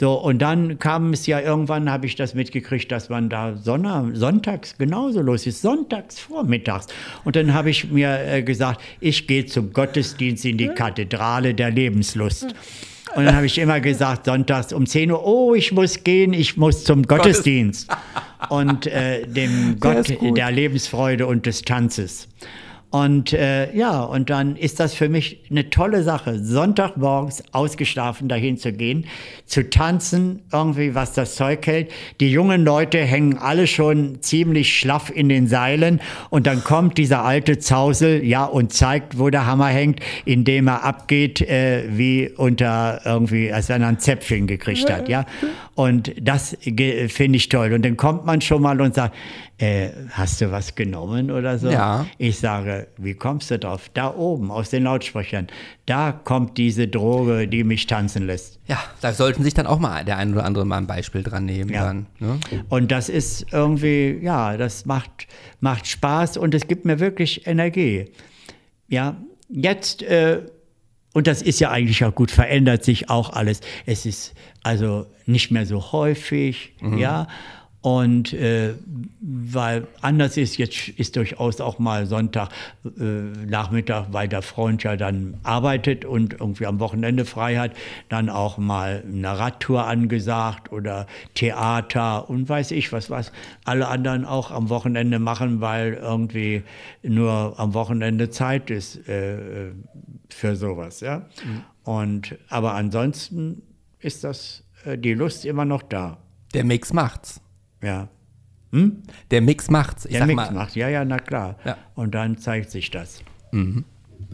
So, und dann kam es ja irgendwann, habe ich das mitgekriegt, dass man da Sonner, sonntags genauso los ist, sonntags vormittags. Und dann habe ich mir äh, gesagt, ich gehe zum Gottesdienst in die Kathedrale der Lebenslust. Und dann habe ich immer gesagt, sonntags um 10 Uhr, oh, ich muss gehen, ich muss zum Gottesdienst. Und äh, dem Gott der Lebensfreude und des Tanzes. Und äh, ja, und dann ist das für mich eine tolle Sache, Sonntagmorgens ausgeschlafen dahin zu gehen, zu tanzen, irgendwie was das Zeug hält. Die jungen Leute hängen alle schon ziemlich schlaff in den Seilen und dann kommt dieser alte Zausel, ja, und zeigt, wo der Hammer hängt, indem er abgeht, äh, wie unter irgendwie, als wenn er ein Zäpfchen gekriegt hat, ja. Und das finde ich toll. Und dann kommt man schon mal und sagt, äh, hast du was genommen oder so? Ja. Ich sage, wie kommst du drauf? Da oben aus den Lautsprechern, da kommt diese Droge, die mich tanzen lässt. Ja, da sollten sich dann auch mal der ein oder andere mal ein Beispiel dran nehmen. Ja. Dann, ne? Und das ist irgendwie, ja, das macht, macht Spaß und es gibt mir wirklich Energie. Ja, jetzt, äh, und das ist ja eigentlich auch gut, verändert sich auch alles. Es ist also nicht mehr so häufig, ja. Und äh, weil anders ist, jetzt ist durchaus auch mal Sonntag äh, Nachmittag, weil der Freund ja dann arbeitet und irgendwie am Wochenende frei hat, dann auch mal eine Radtour angesagt oder Theater und weiß ich was, was alle anderen auch am Wochenende machen, weil irgendwie nur am Wochenende Zeit ist äh, für sowas. Ja? Und, aber ansonsten ist das, äh, die Lust immer noch da. Der Mix macht's. Ja. Der Mix macht's. Ich Der Mix mal, macht, ja, ja, na klar. Ja. Und dann zeigt sich das.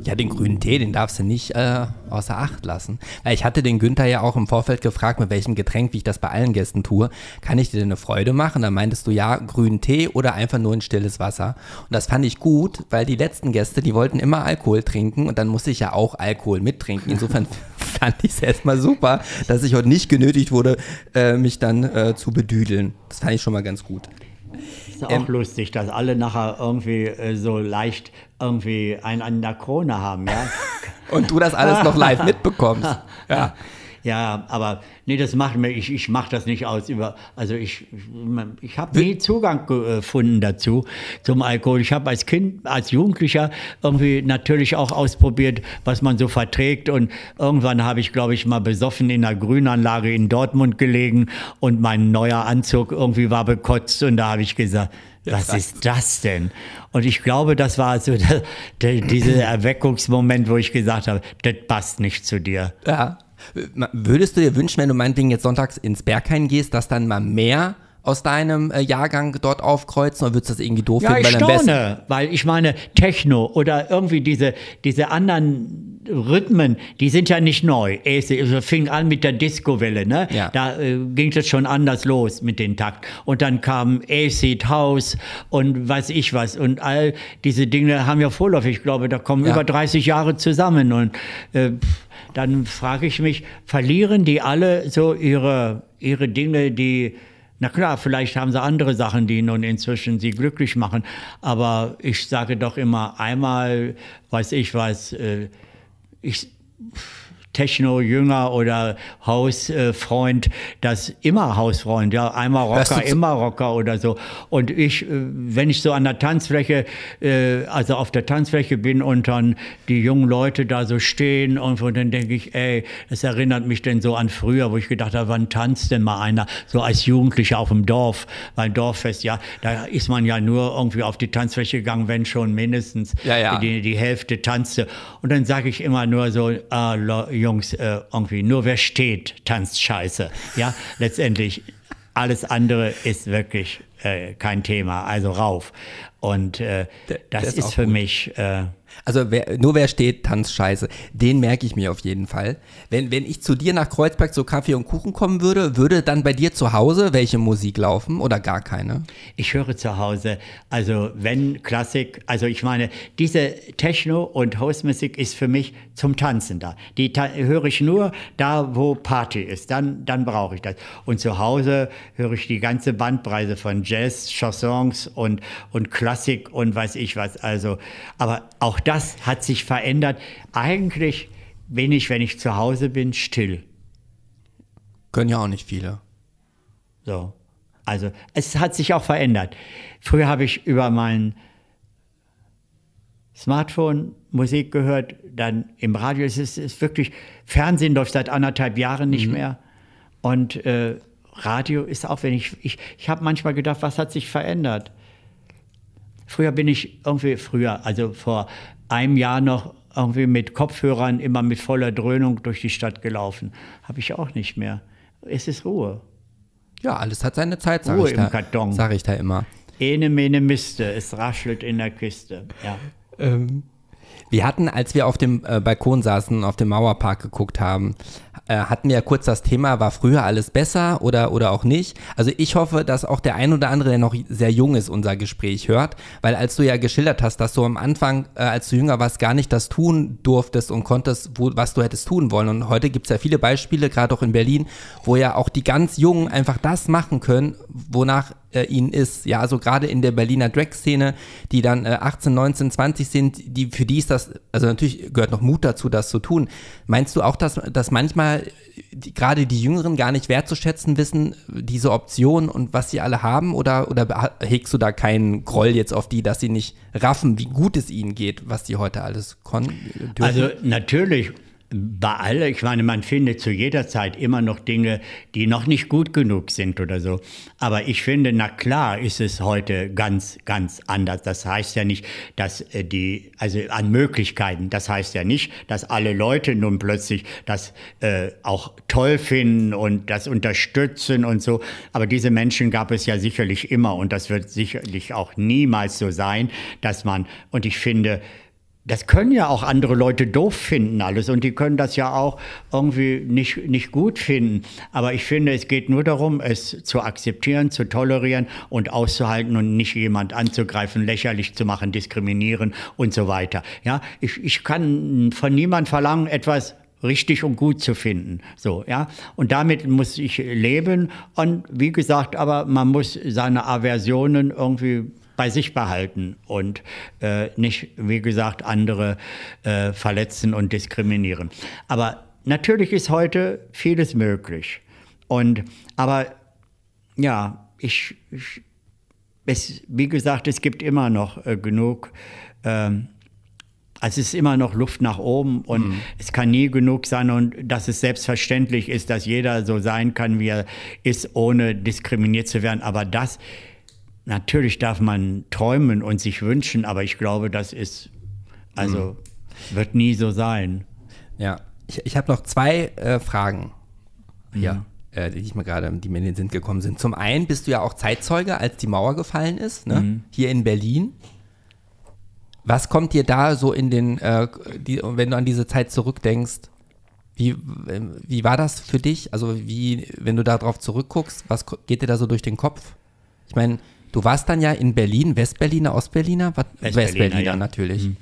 Ja, den grünen Tee, den darfst du nicht äh, außer Acht lassen. Weil ich hatte den Günther ja auch im Vorfeld gefragt, mit welchem Getränk, wie ich das bei allen Gästen tue, kann ich dir eine Freude machen? Da meintest du ja, grünen Tee oder einfach nur ein stilles Wasser. Und das fand ich gut, weil die letzten Gäste, die wollten immer Alkohol trinken und dann musste ich ja auch Alkohol mittrinken. Insofern fand ich es erstmal super, dass ich heute nicht genötigt wurde, äh, mich dann äh, zu bedüdeln. Das fand ich schon mal ganz gut. Ist auch Ähm, lustig, dass alle nachher irgendwie äh, so leicht irgendwie einen an der Krone haben, ja. Und du das alles noch live mitbekommst. Ja. Ja, aber nee, das macht mir, ich, ich mache das nicht aus über, also ich, ich habe nie Zugang gefunden dazu, zum Alkohol. Ich habe als Kind, als Jugendlicher irgendwie natürlich auch ausprobiert, was man so verträgt und irgendwann habe ich, glaube ich, mal besoffen in einer Grünanlage in Dortmund gelegen und mein neuer Anzug irgendwie war bekotzt und da habe ich gesagt, was ist das denn? Und ich glaube, das war so der, der, dieser Erweckungsmoment, wo ich gesagt habe, das passt nicht zu dir. Ja. Würdest du dir wünschen, wenn du meinetwegen jetzt sonntags ins Berghain gehst, dass dann mal mehr aus deinem äh, Jahrgang dort aufkreuzen oder würdest du das irgendwie doof ja, finden? Ich weil staune, weil ich meine, Techno oder irgendwie diese, diese anderen Rhythmen, die sind ja nicht neu. Es fing an mit der Disco-Welle, ne? Ja. Da äh, ging es schon anders los mit den Takt. Und dann kam Acid House und weiß ich was. Und all diese Dinge haben ja vorläufig, ich glaube, da kommen ja. über 30 Jahre zusammen. Und äh, dann frage ich mich, verlieren die alle so ihre, ihre Dinge, die na klar, vielleicht haben sie andere Sachen, die nun inzwischen sie glücklich machen. Aber ich sage doch immer, einmal, weiß ich was, äh, ich Techno-Jünger oder Hausfreund, das immer Hausfreund, ja, einmal Rocker, immer Rocker oder so. Und ich, äh, wenn ich so an der Tanzfläche, äh, also auf der Tanzfläche bin und dann die jungen Leute da so stehen und, dann denke ich, ey, das erinnert mich denn so an früher, wo ich gedacht habe, wann tanzt denn mal einer so als Jugendlicher auf dem Dorf, weil Dorffest, ja, da ist man ja nur irgendwie auf die Tanzfläche gegangen, wenn schon mindestens ja, ja. Die, die Hälfte tanzte. Und dann sage ich immer nur so, ah, Jungs, äh, irgendwie nur wer steht, tanzt scheiße. Ja, letztendlich alles andere ist wirklich äh, kein Thema, also rauf. Und äh, das ist, ist für gut. mich äh, also wer, nur wer steht, tanzt scheiße. Den merke ich mir auf jeden Fall. Wenn, wenn ich zu dir nach Kreuzberg zu Kaffee und Kuchen kommen würde, würde dann bei dir zu Hause welche Musik laufen oder gar keine? Ich höre zu Hause, also wenn Klassik, also ich meine, diese Techno- und Hausmusik ist für mich zum Tanzen da. Die ta höre ich nur da, wo Party ist. Dann, dann brauche ich das. Und zu Hause höre ich die ganze Bandbreite von Jazz, Chansons und, und Klassik und weiß ich was. Also, aber auch das hat sich verändert. Eigentlich bin ich, wenn ich zu Hause bin, still. Können ja auch nicht viele. So. Also es hat sich auch verändert. Früher habe ich über mein Smartphone Musik gehört, dann im Radio. Es ist, ist wirklich, Fernsehen läuft seit anderthalb Jahren nicht mhm. mehr. Und äh, Radio ist auch, wenn ich, ich, ich habe manchmal gedacht, was hat sich verändert? Früher bin ich irgendwie, früher, also vor einem Jahr noch irgendwie mit Kopfhörern immer mit voller Dröhnung durch die Stadt gelaufen. Habe ich auch nicht mehr. Es ist Ruhe. Ja, alles hat seine Zeit, sage ich, da, sag ich da immer. Ene mene Miste, es raschelt in der Kiste. Ja. Ähm, wir hatten, als wir auf dem äh, Balkon saßen, auf dem Mauerpark geguckt haben, hatten wir ja kurz das Thema, war früher alles besser oder, oder auch nicht. Also ich hoffe, dass auch der ein oder andere, der noch sehr jung ist, unser Gespräch hört, weil als du ja geschildert hast, dass du am Anfang, äh, als du jünger warst, gar nicht das tun durftest und konntest, wo, was du hättest tun wollen. Und heute gibt es ja viele Beispiele, gerade auch in Berlin, wo ja auch die ganz Jungen einfach das machen können, wonach äh, ihnen ist. Ja, also gerade in der Berliner Drag-Szene, die dann äh, 18, 19, 20 sind, die, für die ist das, also natürlich gehört noch Mut dazu, das zu tun. Meinst du auch, dass, dass manchmal die, gerade die Jüngeren gar nicht wertzuschätzen wissen, diese Optionen und was sie alle haben? Oder, oder hegst du da keinen Groll jetzt auf die, dass sie nicht raffen, wie gut es ihnen geht, was sie heute alles konnten? Also natürlich bei alle, ich meine, man findet zu jeder Zeit immer noch Dinge, die noch nicht gut genug sind oder so. Aber ich finde, na klar ist es heute ganz, ganz anders. Das heißt ja nicht, dass äh, die, also an Möglichkeiten, das heißt ja nicht, dass alle Leute nun plötzlich das äh, auch toll finden und das unterstützen und so. Aber diese Menschen gab es ja sicherlich immer und das wird sicherlich auch niemals so sein, dass man, und ich finde, das können ja auch andere Leute doof finden alles und die können das ja auch irgendwie nicht, nicht gut finden. Aber ich finde, es geht nur darum, es zu akzeptieren, zu tolerieren und auszuhalten und nicht jemand anzugreifen, lächerlich zu machen, diskriminieren und so weiter. Ja, ich, ich kann von niemand verlangen, etwas richtig und gut zu finden. So, ja. Und damit muss ich leben. Und wie gesagt, aber man muss seine Aversionen irgendwie bei sich behalten und äh, nicht, wie gesagt, andere äh, verletzen und diskriminieren. Aber natürlich ist heute vieles möglich. Und, aber ja, ich, ich es, wie gesagt, es gibt immer noch äh, genug. Ähm, also es ist immer noch Luft nach oben und mhm. es kann nie genug sein und dass es selbstverständlich ist, dass jeder so sein kann, wie er ist, ohne diskriminiert zu werden. Aber das, natürlich darf man träumen und sich wünschen, aber ich glaube, das ist, also mhm. wird nie so sein. Ja, ich, ich habe noch zwei äh, Fragen hier, mhm. äh, die, ich mir gerade, die mir in den Sinn gekommen sind. Zum einen bist du ja auch Zeitzeuge, als die Mauer gefallen ist, ne? Mhm. hier in Berlin. Was kommt dir da so in den, äh, die, wenn du an diese Zeit zurückdenkst? Wie, wie war das für dich? Also wie, wenn du darauf zurückguckst, was geht dir da so durch den Kopf? Ich meine, du warst dann ja in Berlin, Westberliner, Ostberliner? Westberliner, Westberliner ja. natürlich. Mhm.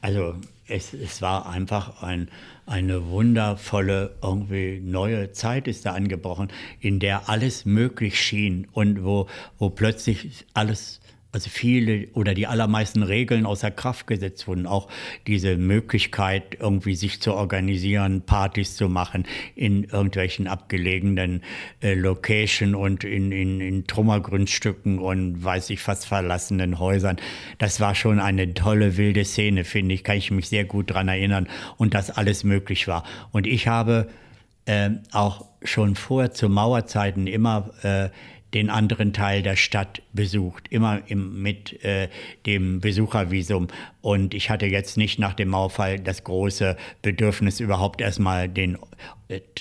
Also es, es war einfach ein, eine wundervolle, irgendwie neue Zeit ist da angebrochen, in der alles möglich schien und wo, wo plötzlich alles also viele oder die allermeisten Regeln außer Kraft gesetzt wurden. Auch diese Möglichkeit, irgendwie sich zu organisieren, Partys zu machen in irgendwelchen abgelegenen äh, Location und in, in, in Trümmergrundstücken und weiß ich fast verlassenen Häusern. Das war schon eine tolle, wilde Szene, finde ich. Kann ich mich sehr gut daran erinnern und dass alles möglich war. Und ich habe äh, auch schon vor zu Mauerzeiten immer äh, den anderen Teil der Stadt besucht, immer im, mit äh, dem Besuchervisum. Und ich hatte jetzt nicht nach dem Mauerfall das große Bedürfnis, überhaupt erstmal den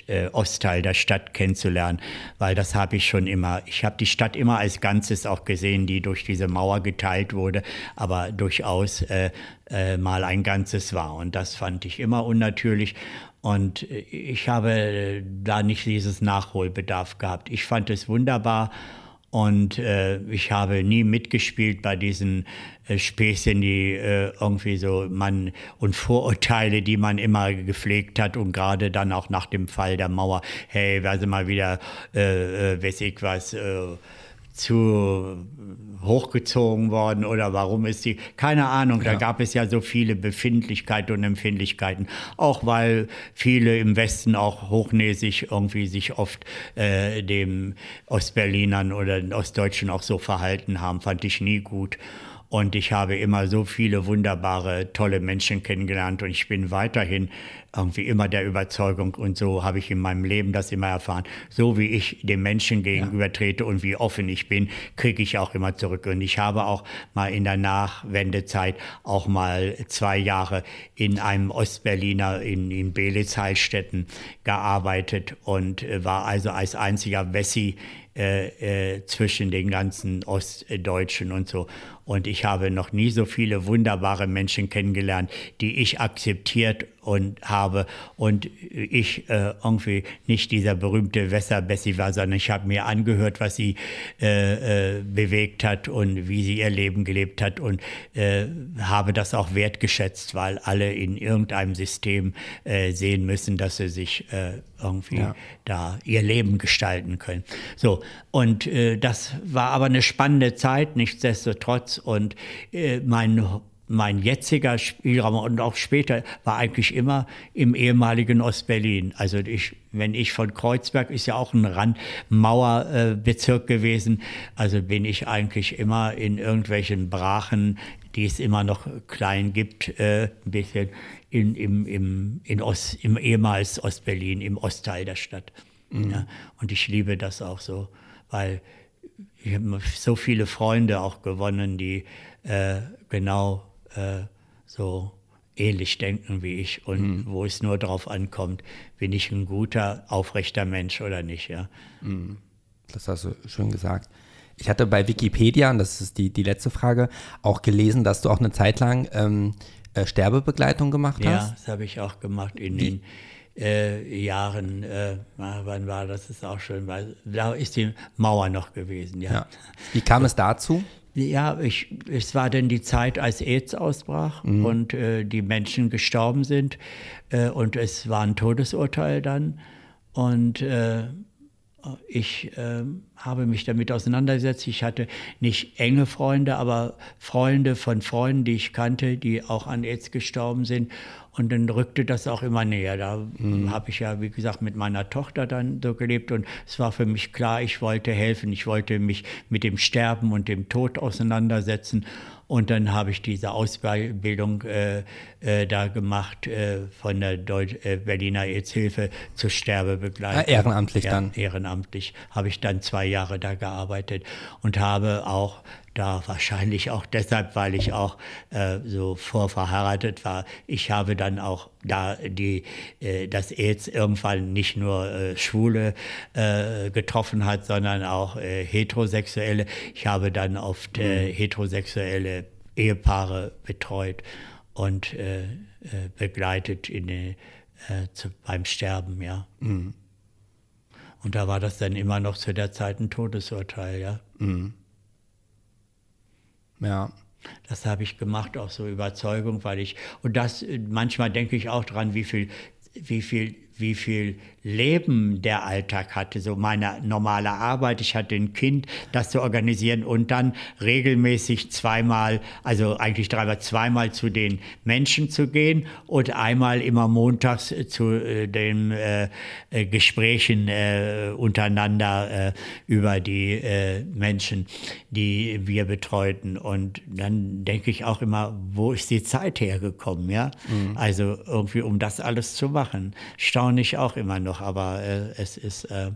äh, Ostteil der Stadt kennenzulernen, weil das habe ich schon immer. Ich habe die Stadt immer als Ganzes auch gesehen, die durch diese Mauer geteilt wurde, aber durchaus äh, äh, mal ein Ganzes war. Und das fand ich immer unnatürlich. Und ich habe da nicht dieses Nachholbedarf gehabt. Ich fand es wunderbar und äh, ich habe nie mitgespielt bei diesen äh, Späßchen, die äh, irgendwie so man und Vorurteile, die man immer gepflegt hat und gerade dann auch nach dem Fall der Mauer, hey, wer sie mal wieder, äh, äh, weiß ich was, äh, zu hochgezogen worden oder warum ist sie, keine Ahnung, ja. da gab es ja so viele Befindlichkeiten und Empfindlichkeiten, auch weil viele im Westen auch hochnäsig irgendwie sich oft äh, dem Ostberlinern oder den Ostdeutschen auch so verhalten haben, fand ich nie gut. Und ich habe immer so viele wunderbare, tolle Menschen kennengelernt und ich bin weiterhin irgendwie immer der Überzeugung und so habe ich in meinem Leben das immer erfahren. So wie ich dem Menschen gegenüber trete und wie offen ich bin, kriege ich auch immer zurück. Und ich habe auch mal in der Nachwendezeit auch mal zwei Jahre in einem Ostberliner in, in Belitz-Heilstätten gearbeitet und äh, war also als einziger Wessi äh, äh, zwischen den ganzen Ostdeutschen und so. Und ich habe noch nie so viele wunderbare Menschen kennengelernt, die ich akzeptiert und habe und ich äh, irgendwie nicht dieser berühmte Bessie war, sondern ich habe mir angehört, was sie äh, äh, bewegt hat und wie sie ihr Leben gelebt hat und äh, habe das auch wertgeschätzt, weil alle in irgendeinem System äh, sehen müssen, dass sie sich äh, irgendwie ja. da ihr Leben gestalten können. So, und das war aber eine spannende Zeit, nichtsdestotrotz und mein mein jetziger Spielraum und auch später war eigentlich immer im ehemaligen Ostberlin. Also ich, wenn ich von Kreuzberg ist ja auch ein Randmauerbezirk gewesen, also bin ich eigentlich immer in irgendwelchen Brachen, die es immer noch klein gibt, äh, ein bisschen in, im, im, in Ost, im ehemals Ostberlin, im Ostteil der Stadt. Mhm. Ja, und ich liebe das auch so, weil ich habe so viele Freunde auch gewonnen, die äh, genau äh, so ähnlich denken wie ich und mhm. wo es nur darauf ankommt, bin ich ein guter, aufrechter Mensch oder nicht. Ja. Mhm. Das hast du schön gesagt. Ich hatte bei Wikipedia, und das ist die, die letzte Frage, auch gelesen, dass du auch eine Zeit lang ähm, äh, Sterbebegleitung gemacht hast. Ja, das habe ich auch gemacht in Wie? den äh, Jahren. Äh, wann war das? Das ist auch schön, weil da ist die Mauer noch gewesen. Ja. ja. Wie kam es dazu? Ja, ich, es war dann die Zeit, als AIDS ausbrach mhm. und äh, die Menschen gestorben sind äh, und es war ein Todesurteil dann. Und, äh, ich äh, habe mich damit auseinandergesetzt. Ich hatte nicht enge Freunde, aber Freunde von Freunden, die ich kannte, die auch an AIDS gestorben sind. Und dann rückte das auch immer näher. Da mhm. habe ich ja, wie gesagt, mit meiner Tochter dann so gelebt. Und es war für mich klar, ich wollte helfen. Ich wollte mich mit dem Sterben und dem Tod auseinandersetzen. Und dann habe ich diese Ausbildung äh, äh, da gemacht äh, von der Deut äh, Berliner AIDS-Hilfe zur Sterbebegleitung. Ah, ehrenamtlich ja, dann? Ehrenamtlich habe ich dann zwei Jahre da gearbeitet und habe auch da wahrscheinlich auch deshalb, weil ich auch äh, so vorverheiratet war. Ich habe dann auch da die, äh, das AIDS irgendwann nicht nur äh, Schwule äh, getroffen hat, sondern auch äh, Heterosexuelle. Ich habe dann oft äh, mhm. heterosexuelle Ehepaare betreut und äh, begleitet in, zu, beim Sterben, ja. Mhm. Und da war das dann immer noch zu der Zeit ein Todesurteil, ja. Mhm. Ja. Das habe ich gemacht aus so Überzeugung, weil ich, und das, manchmal denke ich auch dran, wie viel, wie viel wie viel Leben der Alltag hatte, so meine normale Arbeit. Ich hatte ein Kind, das zu organisieren und dann regelmäßig zweimal, also eigentlich dreimal, zweimal zu den Menschen zu gehen und einmal immer montags zu äh, den äh, äh Gesprächen äh, untereinander äh, über die äh, Menschen, die wir betreuten. Und dann denke ich auch immer, wo ist die Zeit hergekommen, ja? Mhm. Also irgendwie, um das alles zu machen. Staun staune ich auch immer noch, aber äh, es ist, äh,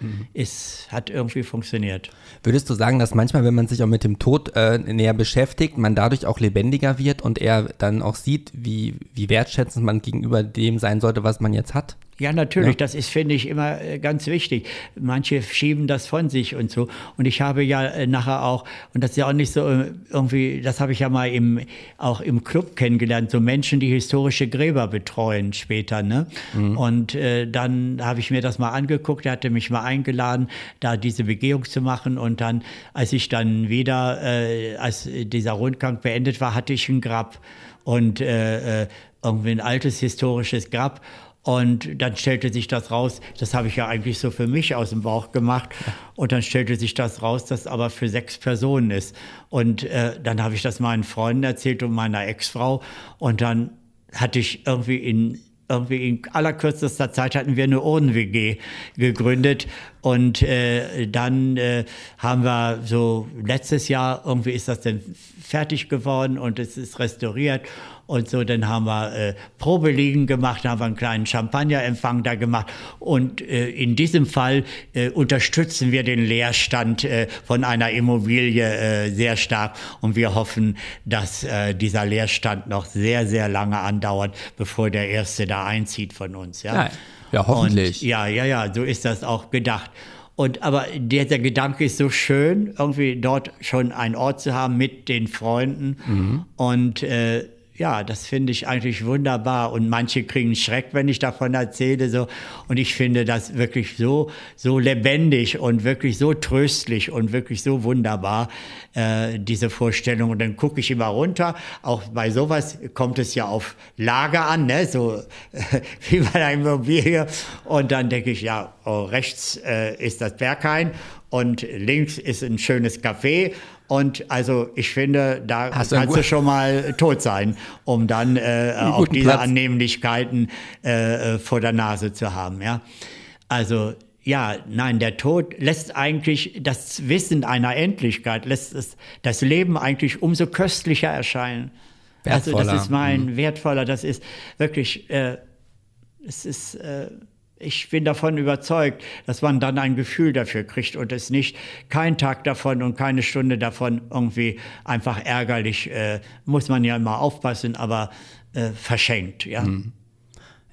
mhm. es hat irgendwie funktioniert. Würdest du sagen, dass manchmal, wenn man sich auch mit dem Tod äh, näher beschäftigt, man dadurch auch lebendiger wird und er dann auch sieht, wie, wie wertschätzend man gegenüber dem sein sollte, was man jetzt hat? Ja, natürlich, ja. das ist, finde ich, immer äh, ganz wichtig. Manche schieben das von sich und so. Und ich habe ja äh, nachher auch, und das ist ja auch nicht so äh, irgendwie, das habe ich ja mal im, auch im Club kennengelernt, so Menschen, die historische Gräber betreuen später. Ne? Mhm. Und äh, dann habe ich mir das mal angeguckt, er hatte mich mal eingeladen, da diese Begehung zu machen. Und dann, als ich dann wieder, äh, als dieser Rundgang beendet war, hatte ich ein Grab und äh, irgendwie ein altes historisches Grab. Und dann stellte sich das raus, das habe ich ja eigentlich so für mich aus dem Bauch gemacht. Und dann stellte sich das raus, dass aber für sechs Personen ist. Und äh, dann habe ich das meinen Freunden erzählt und meiner Ex-Frau. Und dann hatte ich irgendwie in irgendwie in allerkürzester Zeit hatten wir eine Orden-WG gegründet und äh, dann äh, haben wir so letztes Jahr irgendwie ist das dann fertig geworden und es ist restauriert und so, dann haben wir äh, Probeliegen gemacht, haben wir einen kleinen Champagnerempfang da gemacht. Und äh, in diesem Fall äh, unterstützen wir den Leerstand äh, von einer Immobilie äh, sehr stark. Und wir hoffen, dass äh, dieser Leerstand noch sehr, sehr lange andauert, bevor der Erste da einzieht von uns. Ja, ja, ja hoffentlich. Und, ja, ja, ja, so ist das auch gedacht. Und aber der, der Gedanke ist so schön, irgendwie dort schon einen Ort zu haben mit den Freunden. Mhm. Und äh, ja, das finde ich eigentlich wunderbar. Und manche kriegen Schreck, wenn ich davon erzähle. So. Und ich finde das wirklich so, so lebendig und wirklich so tröstlich und wirklich so wunderbar, äh, diese Vorstellung. Und dann gucke ich immer runter. Auch bei sowas kommt es ja auf Lager an, ne? so äh, wie bei einer Immobilie. Und dann denke ich, ja, oh, rechts äh, ist das Berghain und links ist ein schönes Café und also ich finde, da Hast kannst du schon mal tot sein, um dann äh, auch diese Platz. Annehmlichkeiten äh, äh, vor der Nase zu haben. Ja? Also ja, nein, der Tod lässt eigentlich das Wissen einer Endlichkeit, lässt es, das Leben eigentlich umso köstlicher erscheinen. Wertvoller. Also das ist mein mhm. wertvoller, das ist wirklich, äh, es ist äh, ich bin davon überzeugt, dass man dann ein Gefühl dafür kriegt und es nicht kein Tag davon und keine Stunde davon irgendwie einfach ärgerlich, äh, muss man ja immer aufpassen, aber äh, verschenkt, ja. Mhm.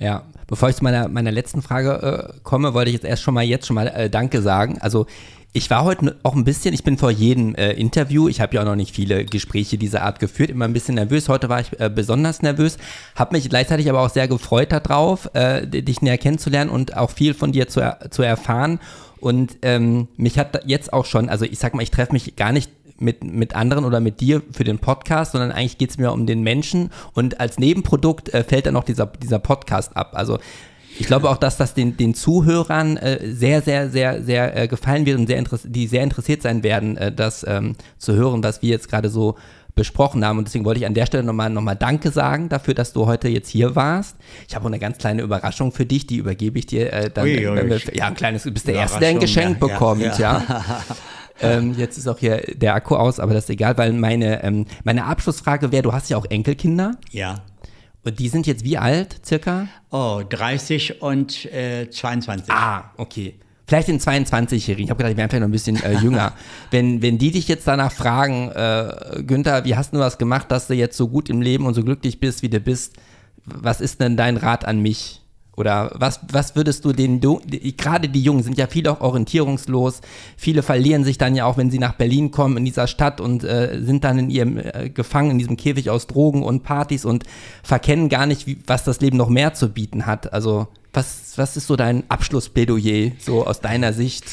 Ja, bevor ich zu meiner, meiner letzten Frage äh, komme, wollte ich jetzt erst schon mal jetzt schon mal äh, Danke sagen. Also ich war heute auch ein bisschen, ich bin vor jedem äh, Interview, ich habe ja auch noch nicht viele Gespräche dieser Art geführt, immer ein bisschen nervös. Heute war ich äh, besonders nervös, habe mich gleichzeitig aber auch sehr gefreut darauf, äh, dich näher kennenzulernen und auch viel von dir zu, zu erfahren. Und ähm, mich hat jetzt auch schon, also ich sag mal, ich treffe mich gar nicht mit, mit anderen oder mit dir für den Podcast, sondern eigentlich geht es mir um den Menschen und als Nebenprodukt äh, fällt dann noch dieser, dieser Podcast ab. Also Ich glaube auch, dass das den, den Zuhörern äh, sehr, sehr, sehr, sehr äh, gefallen wird und sehr die sehr interessiert sein werden, äh, das ähm, zu hören, was wir jetzt gerade so besprochen haben. Und deswegen wollte ich an der Stelle nochmal noch mal Danke sagen dafür, dass du heute jetzt hier warst. Ich habe auch eine ganz kleine Überraschung für dich, die übergebe ich dir äh, dann. Ui, ui. Wir, ja, ein kleines, du bist der Erste, der ein Geschenk ja, bekommt, ja. ja. ähm, jetzt ist auch hier der Akku aus, aber das ist egal, weil meine, ähm, meine Abschlussfrage wäre, du hast ja auch Enkelkinder. Ja. Und die sind jetzt wie alt, circa? Oh, 30 und äh, 22. Ah, okay. Vielleicht den 22-Jährigen. Ich habe gedacht, die wären vielleicht noch ein bisschen äh, jünger. wenn, wenn die dich jetzt danach fragen, äh, Günther, wie hast du was gemacht, dass du jetzt so gut im Leben und so glücklich bist, wie du bist? Was ist denn dein Rat an mich? Oder was, was würdest du den, gerade die Jungen sind ja viele auch orientierungslos, viele verlieren sich dann ja auch, wenn sie nach Berlin kommen, in dieser Stadt und äh, sind dann in ihrem, äh, gefangen in diesem Käfig aus Drogen und Partys und verkennen gar nicht, wie, was das Leben noch mehr zu bieten hat. Also was, was ist so dein Abschlussplädoyer, so aus deiner Sicht?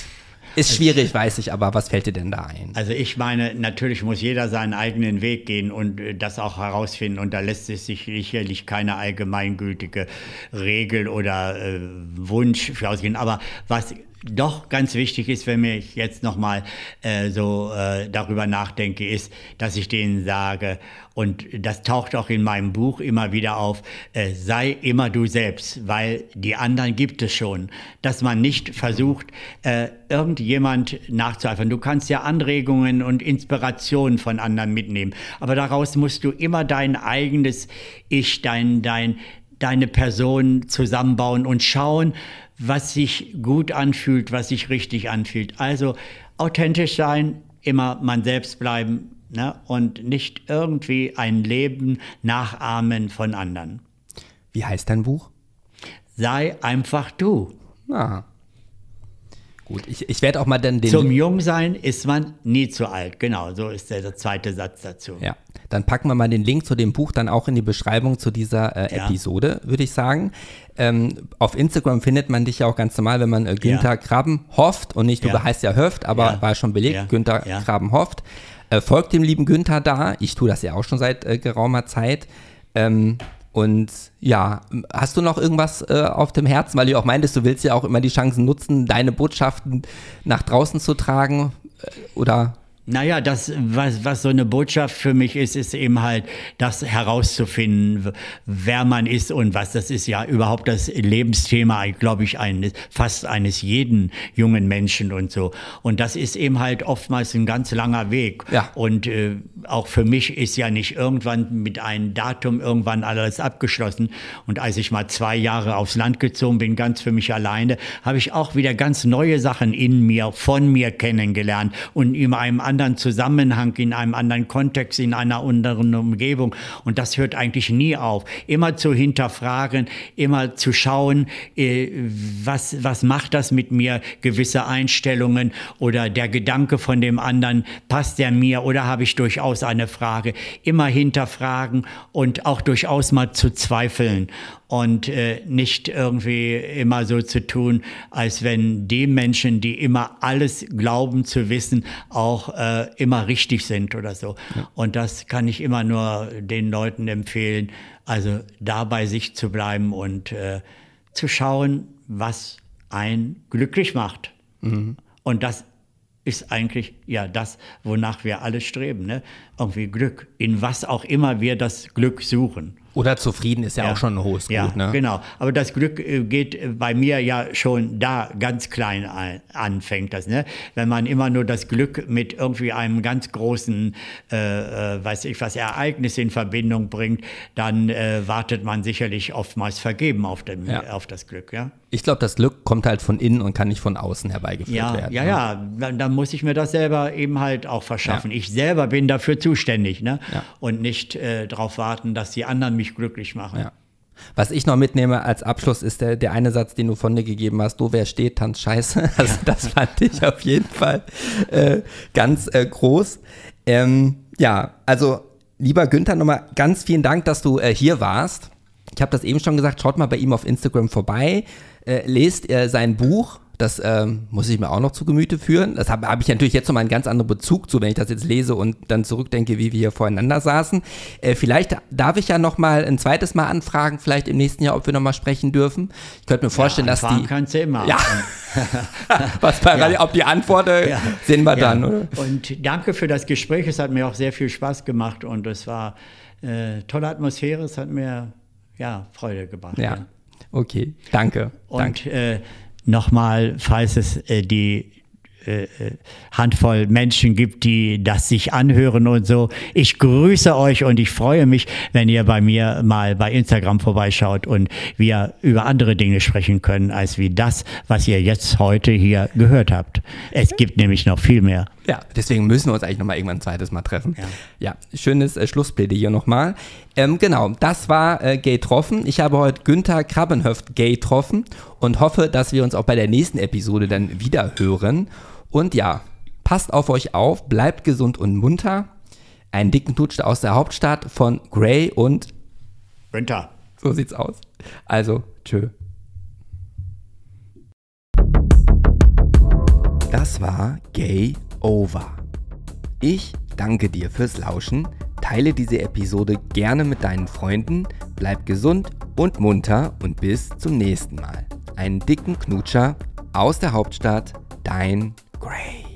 Ist also schwierig, weiß ich, aber was fällt dir denn da ein? Also ich meine, natürlich muss jeder seinen eigenen Weg gehen und äh, das auch herausfinden. Und da lässt es sich sicherlich keine allgemeingültige Regel oder äh, Wunsch für ausgehen. Aber was doch ganz wichtig ist, wenn ich jetzt nochmal äh, so äh, darüber nachdenke, ist, dass ich denen sage, und das taucht auch in meinem Buch immer wieder auf, äh, sei immer du selbst, weil die anderen gibt es schon. Dass man nicht versucht, äh, irgendjemand nachzueifern. Du kannst ja Anregungen und Inspirationen von anderen mitnehmen, aber daraus musst du immer dein eigenes Ich, dein, dein, deine Person zusammenbauen und schauen, was sich gut anfühlt, was sich richtig anfühlt. Also authentisch sein, immer man selbst bleiben ne? und nicht irgendwie ein Leben nachahmen von anderen. Wie heißt dein Buch? Sei einfach du. Ah. Gut, ich, ich werde auch mal dann den. Zum Jungsein ist man nie zu alt. Genau, so ist der, der, zweite Satz dazu. Ja, dann packen wir mal den Link zu dem Buch dann auch in die Beschreibung zu dieser äh, ja. Episode, würde ich sagen. Ähm, auf Instagram findet man dich ja auch ganz normal, wenn man äh, Günther ja. Krabben hofft und nicht, du ja. heißt ja Höft, aber ja. war schon belegt, ja. Günther ja. Krabben hofft. Äh, folgt dem lieben Günther da. Ich tue das ja auch schon seit äh, geraumer Zeit. Ähm, und ja, hast du noch irgendwas äh, auf dem Herzen, weil du auch meintest, du willst ja auch immer die Chancen nutzen, deine Botschaften nach draußen zu tragen? Äh, oder naja, das, was, was so eine Botschaft für mich ist, ist eben halt, das herauszufinden, wer man ist und was. Das ist ja überhaupt das Lebensthema, glaube ich, eines, fast eines jeden jungen Menschen und so. Und das ist eben halt oftmals ein ganz langer Weg. Ja. Und äh, auch für mich ist ja nicht irgendwann mit einem Datum irgendwann alles abgeschlossen. Und als ich mal zwei Jahre aufs Land gezogen bin, ganz für mich alleine, habe ich auch wieder ganz neue Sachen in mir, von mir kennengelernt und in einem anderen anderen Zusammenhang, in einem anderen Kontext, in einer anderen Umgebung. Und das hört eigentlich nie auf. Immer zu hinterfragen, immer zu schauen, äh, was, was macht das mit mir, gewisse Einstellungen oder der Gedanke von dem anderen, passt der mir oder habe ich durchaus eine Frage? Immer hinterfragen und auch durchaus mal zu zweifeln und äh, nicht irgendwie immer so zu tun, als wenn die Menschen, die immer alles glauben zu wissen, auch äh, immer richtig sind oder so. Ja. Und das kann ich immer nur den Leuten empfehlen, also da bei sich zu bleiben und äh, zu schauen, was einen glücklich macht. Mhm. Und das ist eigentlich ja das, wonach wir alle streben. Ne? Irgendwie Glück, in was auch immer wir das Glück suchen. Oder zufrieden ist ja, ja, auch schon ein hohes ja, Gut. Ne? Genau, aber das Glück äh, geht bei mir ja schon da ganz klein an, fängt das. Ne? Wenn man immer nur das Glück mit irgendwie einem ganz großen, äh, äh, weiß ich was, Ereignis in Verbindung bringt, dann äh, wartet man sicherlich oftmals vergeben auf, dem, ja. auf das Glück. Ja? Ich glaube, das Glück kommt halt von innen und kann nicht von außen herbeigeführt ja, werden. Ja, ne? ja, dann, dann, muss ich mir das selber eben halt auch verschaffen. Ich selber bin dafür zuständig ne? und nicht äh, darauf warten, dass die anderen mich glücklich machen. Ja. Was ich noch mitnehme als Abschluss ist der, der eine Satz, den du von dir gegeben hast, du wer steht, tanzt scheiße. Also das fand ich auf jeden Fall äh, ganz äh, groß. Ähm, ja, also lieber Günther, nochmal ganz vielen Dank, dass du äh, hier warst. Ich habe das eben schon gesagt, schaut mal bei ihm auf Instagram vorbei, äh, lest äh, sein Buch Das ähm, muss ich mir auch noch zu Gemüte führen. Das habe hab ich natürlich jetzt noch mal einen ganz anderen Bezug zu, wenn ich das jetzt lese und dann zurückdenke, wie wir hier voreinander saßen. Äh, vielleicht darf ich ja noch mal ein zweites Mal anfragen, vielleicht im nächsten Jahr, ob wir noch mal sprechen dürfen. Ich könnte mir vorstellen, ja, dass die. kannst du immer. Ja. Was bei, ja. ob die Antwort ja. sehen wir dann. Oder? Und danke für das Gespräch. Es hat mir auch sehr viel Spaß gemacht und es war äh, tolle Atmosphäre. Es hat mir ja Freude gebracht. Ja. Okay, danke. Und danke. Äh, nochmal, falls es äh, die äh, äh, Handvoll Menschen gibt, die das sich anhören und so. Ich grüße euch und ich freue mich, wenn ihr bei mir mal bei Instagram vorbeischaut und wir über andere Dinge sprechen können, als wie das, was ihr jetzt heute hier gehört habt. Es gibt nämlich noch viel mehr. Ja, deswegen müssen wir uns eigentlich nochmal irgendwann ein zweites Mal treffen. Ja, ja schönes äh, Schlussplädoyer nochmal. Ähm, genau, das war äh, Gay Troffen. Ich habe heute Günther Krabbenhöft Gay getroffen und hoffe, dass wir uns auch bei der nächsten Episode dann wieder hören. Und ja, passt auf euch auf, bleibt gesund und munter. Einen dicken Tutsch aus der Hauptstadt von Gray und Günther. So sieht's aus. Also, tschö. Das war Gay Over. Ich danke dir fürs Lauschen, teile diese Episode gerne mit deinen Freunden, bleib gesund und munter und bis zum nächsten Mal. Einen dicken Knutscher aus der Hauptstadt, dein Gray.